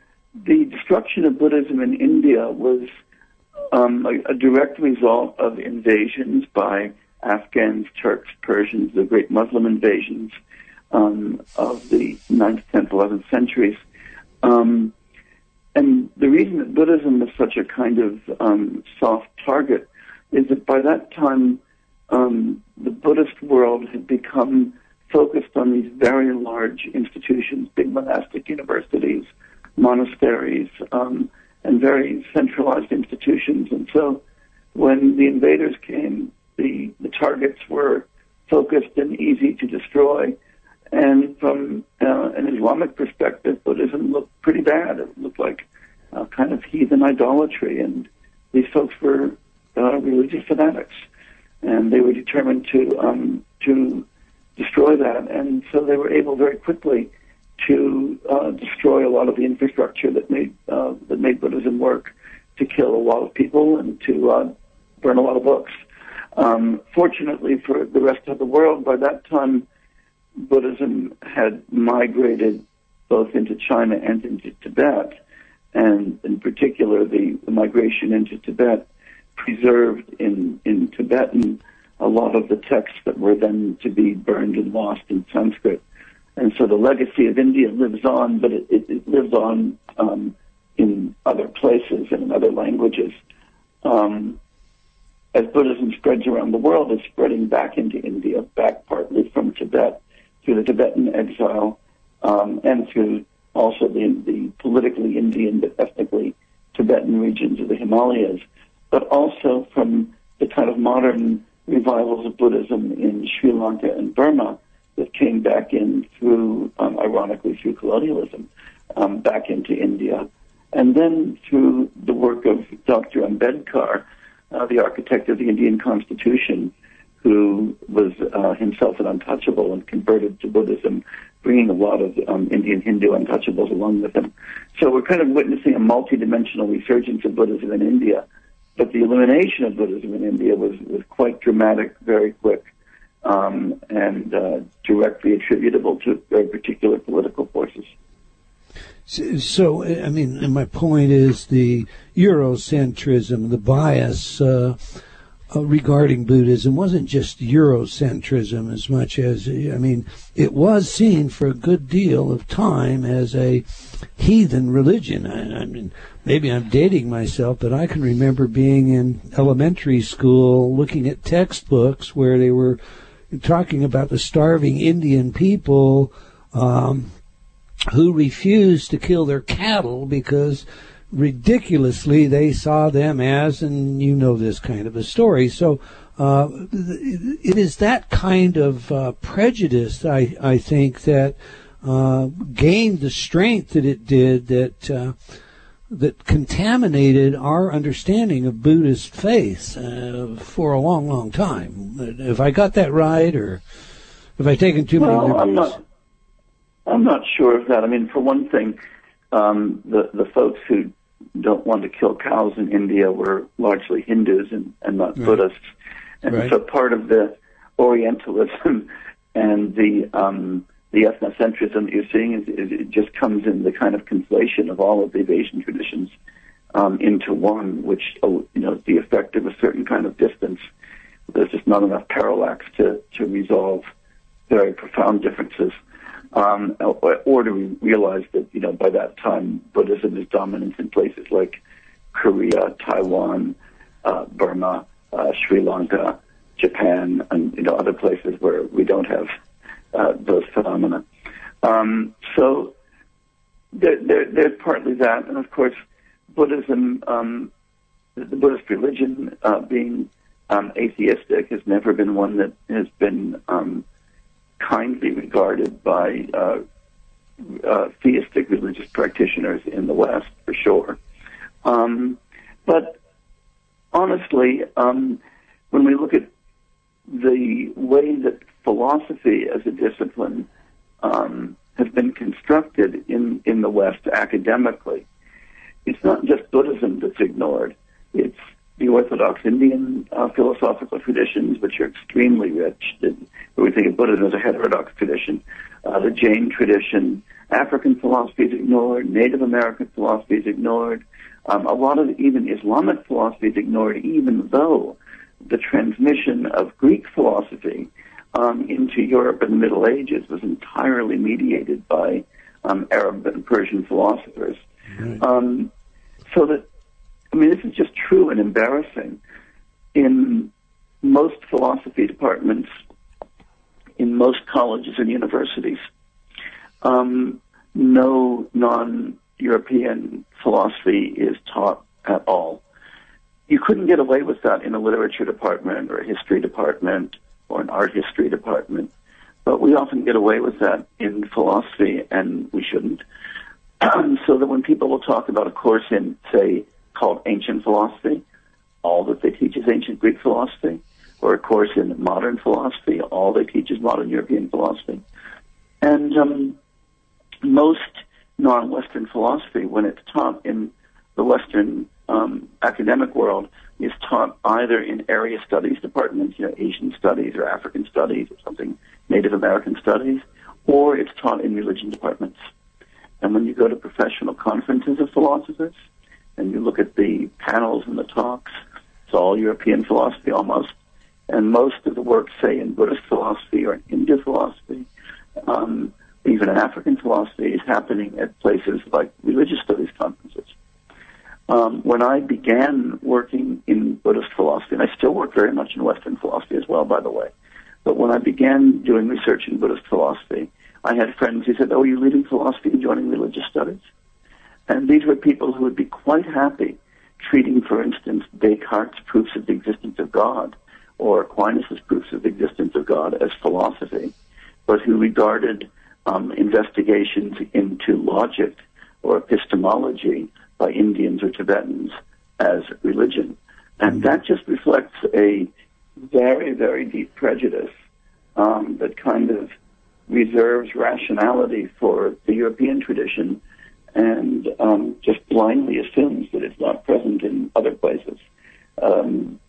the destruction of Buddhism in India was um, a, a, direct result of invasions by Afghans, Turks, Persians, the great Muslim invasions um, of the 9th, 10th, 11th centuries. Um, and the reason that Buddhism is such a kind of um, soft target is that by that time, um, the Buddhist world had become focused on these very large institutions, big monastic universities, monasteries, um, and very centralized institutions. And so when the invaders came, the, the targets were focused and easy to destroy. And from uh, an Islamic perspective, Buddhism looked pretty bad. It looked like uh, kind of heathen idolatry, and these folks were uh, religious fanatics, and they were determined to um, to destroy that. And so they were able very quickly to uh, destroy a lot of the infrastructure that made uh, that made Buddhism work, to kill a lot of people and to uh, burn a lot of books. Um, fortunately for the rest of the world, by that time, Buddhism had migrated both into China and into Tibet, and in particular, the, the migration into Tibet preserved in, in Tibetan a lot of the texts that were then to be burned and lost in Sanskrit. And so the legacy of India lives on, but it, it, it lives on um, in other places and in other languages. Um, as Buddhism spreads around the world, it's spreading back into India, back partly from Tibet through the Tibetan exile, um, and through also the, the politically Indian but ethnically Tibetan regions of the Himalayas, but also from the kind of modern revivals of Buddhism in Sri Lanka and Burma that came back in through, um, ironically, through colonialism, um, back into India. And then through the work of Dr. Ambedkar, uh, the architect of the Indian Constitution, who was uh, himself an untouchable and converted to Buddhism, bringing a lot of um, Indian Hindu untouchables along with him. So we're kind of witnessing a multidimensional resurgence of Buddhism in India. But the elimination of Buddhism in India was, was quite dramatic, very quick, um, and uh, directly attributable to very particular political forces. So, I mean, my point is the Eurocentrism, the bias uh, regarding Buddhism wasn't just Eurocentrism as much as, I mean, it was seen for a good deal of time as a heathen religion. I, I mean, maybe I'm dating myself, but I can remember being in elementary school looking at textbooks where they were talking about the starving Indian people um, who refused to kill their cattle because ridiculously they saw them as, and you know this kind of a story. So uh, it is that kind of uh, prejudice, I, I think, that uh, gained the strength that it did that uh, that contaminated our understanding of Buddhist faith uh, for a long, long time. If I got that right, or have I taken too well, many liberties? I'm not, I'm not sure of that. I mean, for one thing, um, the the folks who don't want to kill cows in India were largely Hindus and, and not Right. Buddhists, and Right. so part of the Orientalism and the um, the ethnocentrism that you're seeing is, is it just comes in the kind of conflation of all of the Asian traditions um, into one, which oh, you know is the effect of a certain kind of distance. There's just not enough parallax to to resolve very profound differences um, or, do we realize that you know by that time Buddhism is dominant in places like Korea, Taiwan, uh, Burma, uh, Sri Lanka, Japan, and you know other places where we don't have uh, those phenomena. Um, so there, there, there's partly that, and of course Buddhism, um, the Buddhist religion uh, being um, atheistic, has never been one that has been um, kindly regarded by uh, uh, theistic religious practitioners in the West, for sure. Um, but honestly, um, when we look at the way that philosophy as a discipline um, has been constructed in, in the West academically, it's not just Buddhism that's ignored. It's the Orthodox Indian uh, philosophical traditions, which are extremely rich. That, we think of Buddhism as a heterodox tradition. Uh, the Jain tradition, African philosophy is ignored. Native American philosophy is ignored. Um, a lot of even Islamic philosophy is ignored, even though the transmission of Greek philosophy um, into Europe in the Middle Ages was entirely mediated by um, Arab and Persian philosophers. Um, so that, I mean, this is just true and embarrassing. In most philosophy departments, in most colleges and universities, um, no non-European philosophy is taught at all. You couldn't get away with that in a literature department or a history department or an art history department, but we often get away with that in philosophy, and we shouldn't. so that when people will talk about a course in, say, called ancient philosophy, all that they teach is ancient Greek philosophy, or a course in modern philosophy, all they teach is modern European philosophy. And um, most non-Western philosophy, when it's taught in the Western um, academic world, is taught either in area studies departments, you know, Asian studies or African studies or something, Native American studies, or it's taught in religion departments. And when you go to professional conferences of philosophers and you look at the panels and the talks, it's all European philosophy almost. And most of the work, say, in Buddhist philosophy or in Hindu philosophy, um, even in African philosophy, is happening at places like religious studies conferences. Um, when I began working in Buddhist philosophy, and I still work very much in Western philosophy as well, by the way, but when I began doing research in Buddhist philosophy, I had friends who said, "Oh, are you leaving philosophy and joining religious studies?" And these were people who would be quite happy treating, for instance, Descartes' proofs of the existence of God or Aquinas' proofs of the existence of God as philosophy, but who regarded um, investigations into logic or epistemology by Indians or Tibetans as religion. And that just reflects a very, very deep prejudice um, that kind of reserves rationality for the European tradition and um, just blindly assumes that it's not present in other places. Um,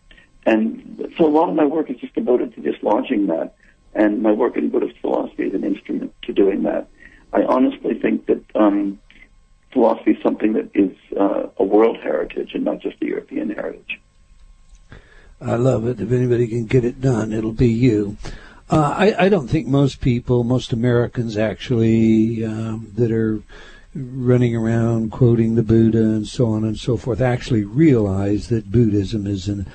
and so a lot of my work is just devoted to dislodging that, and my work in Buddhist philosophy is an instrument to doing that. I honestly think that um, philosophy is something that is uh, a world heritage and not just a European heritage. I love it. If anybody can get it done, it'll be you. Uh, I, I, don't think most people, most Americans actually, um, that are running around quoting the Buddha and so on and so forth, actually realize that Buddhism is an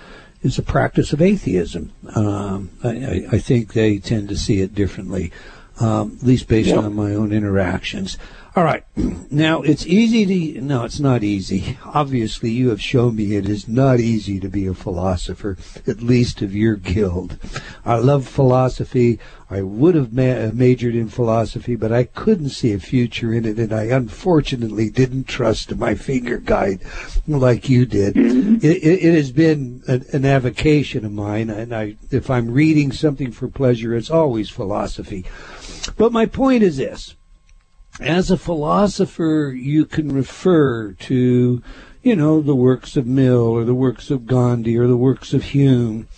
is a practice of atheism. Um, I, I, think they tend to see it differently, um, at least based on my own interactions. All right. Now, it's easy to, no, it's not easy. Obviously, you have shown me it is not easy to be a philosopher, at least of your guild. I love philosophy. I would have ma- majored in philosophy, but I couldn't see a future in it, and I unfortunately didn't trust my finger guide like you did. Mm-hmm. It, it, it has been an, an avocation of mine, and I, if I'm reading something for pleasure, it's always philosophy. But my point is this as a philosopher, you can refer to, you know, the works of Mill or the works of Gandhi or the works of Hume.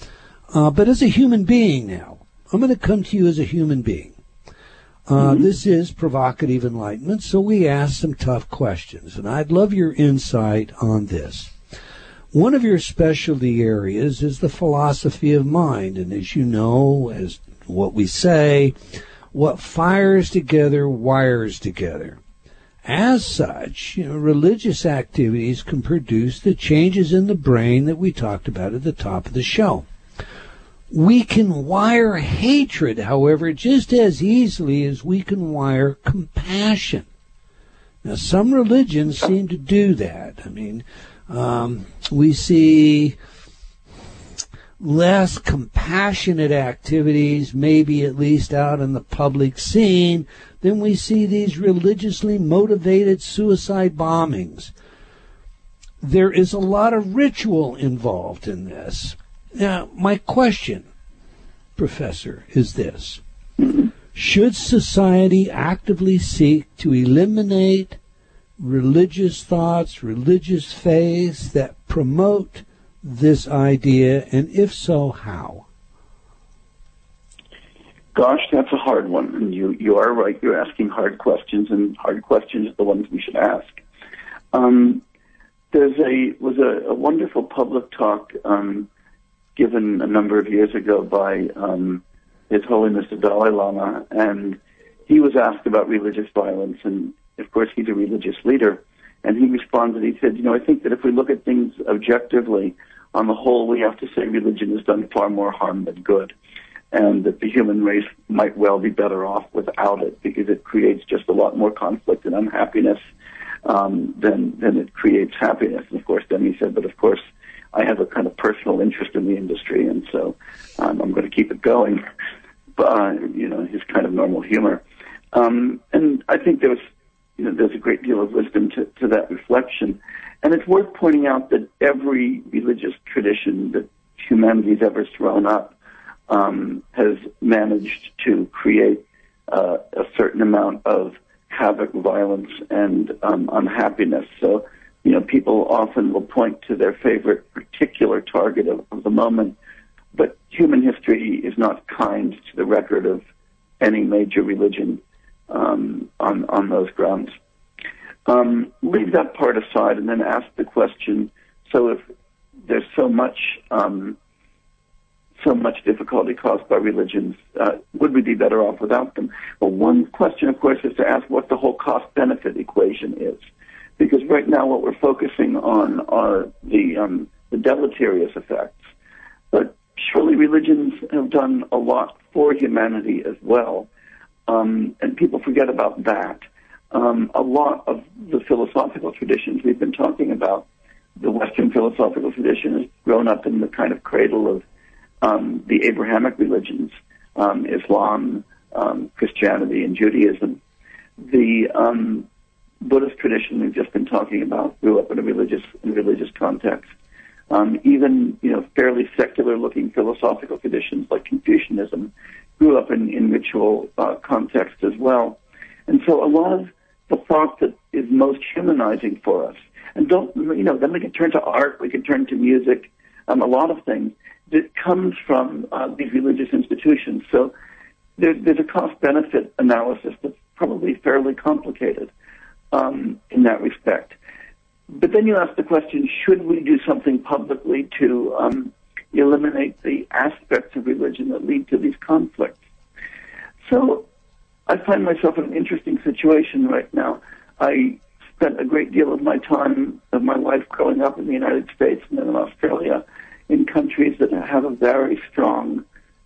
Uh, but as a human being now, I'm going to come to you as a human being. Uh, mm-hmm. This is provocative enlightenment, so we ask some tough questions, and I'd love your insight on this. One of your specialty areas is the philosophy of mind, and as you know, as what we say, what fires together wires together. As such, you know, religious activities can produce the changes in the brain that we talked about at the top of the show. We can wire hatred, however, just as easily as we can wire compassion. Now, some religions seem to do that. I mean, um, we see less compassionate activities, maybe at least out in the public scene, then we see these religiously motivated suicide bombings. There is a lot of ritual involved in this. Now, my question, Professor, is this. Should society actively seek to eliminate religious thoughts, religious faiths that promote this idea, and if so, how? Gosh, that's a hard one. And you, you are right. You're asking hard questions, and hard questions are the ones we should ask. Um, there's a was a, a wonderful public talk um, given a number of years ago by um, His Holiness the Dalai Lama, and he was asked about religious violence, and of course he's a religious leader, and he responded. He said, "You know, I think that if we look at things objectively, on the whole, we have to say religion has done far more harm than good, and that the human race might well be better off without it because it creates just a lot more conflict and unhappiness um, than than it creates happiness. And of course, then he said, but of course, I have a kind of personal interest in the industry, and so um, I'm going to keep it going. But uh, you know, his kind of normal humor. Um, and I think there was you know, there's a great deal of wisdom to, to that reflection. And it's worth pointing out that every religious tradition that humanity's ever thrown up um, has managed to create uh, a certain amount of havoc, violence, and um, unhappiness. So, you know, people often will point to their favorite particular target of, of the moment, but human history is not kind to the record of any major religion um, on on those grounds. Um, leave that part aside and then ask the question: So, if there's so much um, so much difficulty caused by religions, uh, would we be better off without them? Well, one question, of course, is to ask what the whole cost-benefit equation is, because right now what we're focusing on are the um, the deleterious effects, but surely religions have done a lot for humanity as well, um, and people forget about that. Um, a lot of the philosophical traditions we've been talking about, the Western philosophical tradition has grown up in the kind of cradle of um, the Abrahamic religions, um, Islam, um, Christianity, and Judaism. The um, Buddhist tradition we've just been talking about grew up in a religious in a religious context. Even you know fairly secular-looking philosophical traditions like Confucianism grew up in, in ritual uh, context as well. And so a lot of the thought that is most humanizing for us, and don't you know, then we can turn to art, we can turn to music, um, a lot of things that comes from uh, these religious institutions. So there, there's a cost-benefit analysis that's probably fairly complicated um, in that respect. But then you ask the question: Should we do something publicly to um, eliminate the aspects of religion that lead to these conflicts? So I find myself in an interesting situation right now. I spent a great deal of my time of my life growing up in the United States and then in Australia in countries that have a very strong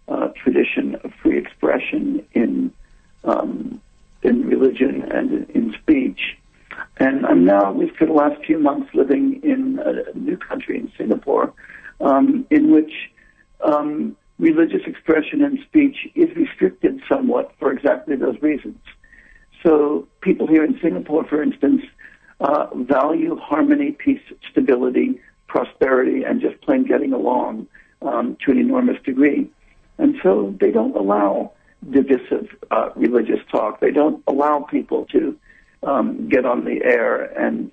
uh, tradition of free expression in um, in religion and in, speech. And I'm now, at least for the last few months, living in a new country in Singapore, um, in which um, religious expression and speech is restricted somewhat for exactly those reasons. So people here in Singapore, for instance, uh, value harmony, peace, stability, prosperity and just plain getting along um, to an enormous degree. And so they don't allow divisive uh, religious talk. They don't allow people to um, get on the air and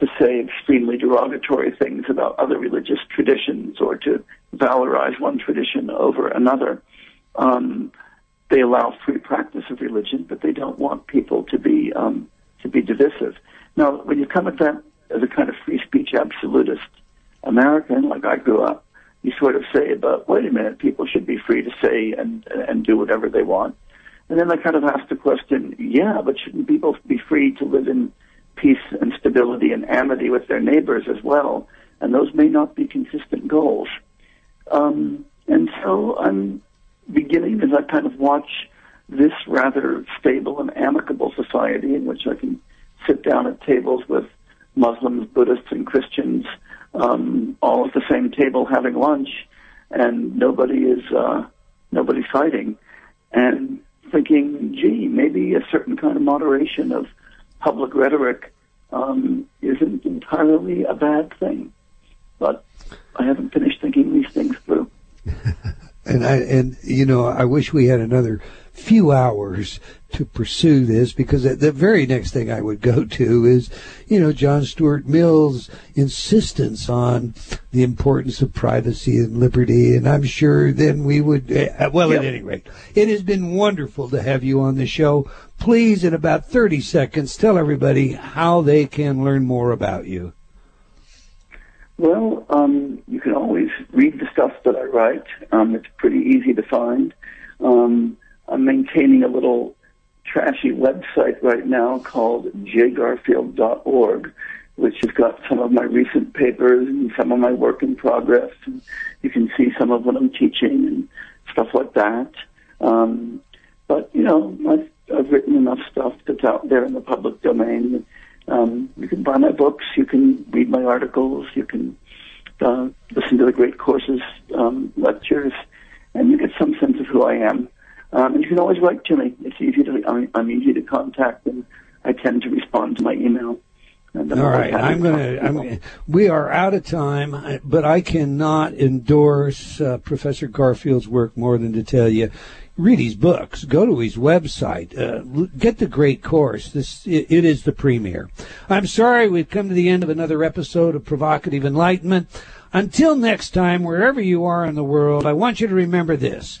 to say extremely derogatory things about other religious traditions or to valorize one tradition over another. Um, they allow free practice of religion, but they don't want people to be um, to be divisive. Now, when you come at that as a kind of free speech absolutist, American, like I grew up, you sort of say, but wait a minute, people should be free to say and and do whatever they want. And then I kind of ask the question, yeah, but shouldn't people be free to live in peace and stability and amity with their neighbors as well? And those may not be consistent goals. Um, and so I'm beginning as I kind of watch this rather stable and amicable society in which I can sit down at tables with Muslims, Buddhists, and Christians um, all at the same table having lunch, and nobody is uh, nobody's fighting, and thinking, gee, maybe a certain kind of moderation of public rhetoric um, isn't entirely a bad thing. But I haven't finished thinking these things through. and I and you know I wish we had another few hours to pursue this because the very next thing I would go to is, you know, John Stuart Mill's insistence on the importance of privacy and liberty. And I'm sure then we would, uh, well, yep. at any rate, it has been wonderful to have you on the show. Please, in about 30 seconds, tell everybody how they can learn more about you. Well, um, you can always read the stuff that I write. Um, it's pretty easy to find. Um, I'm maintaining a little trashy website right now called jgarfield.org, which has got some of my recent papers and some of my work in progress. And you can see some of what I'm teaching and stuff like that. Um, but, you know, I've, I've written enough stuff that's out there in the public domain. Um, you can buy my books, you can read my articles, you can uh, listen to the great courses, um, lectures, and you get some sense of who I am. Um, and you can always write to me. It's easy to I'm, I'm easy to contact, and I tend to respond to my email. All right, I'm going to to. I'm, we are out of time, but I cannot endorse uh, Professor Garfield's work more than to tell you. Read his books. Go to his website. Uh, get the great course. This it, it is the premier. I'm sorry we've come to the end of another episode of Provocative Enlightenment. Until next time, wherever you are in the world, I want you to remember this: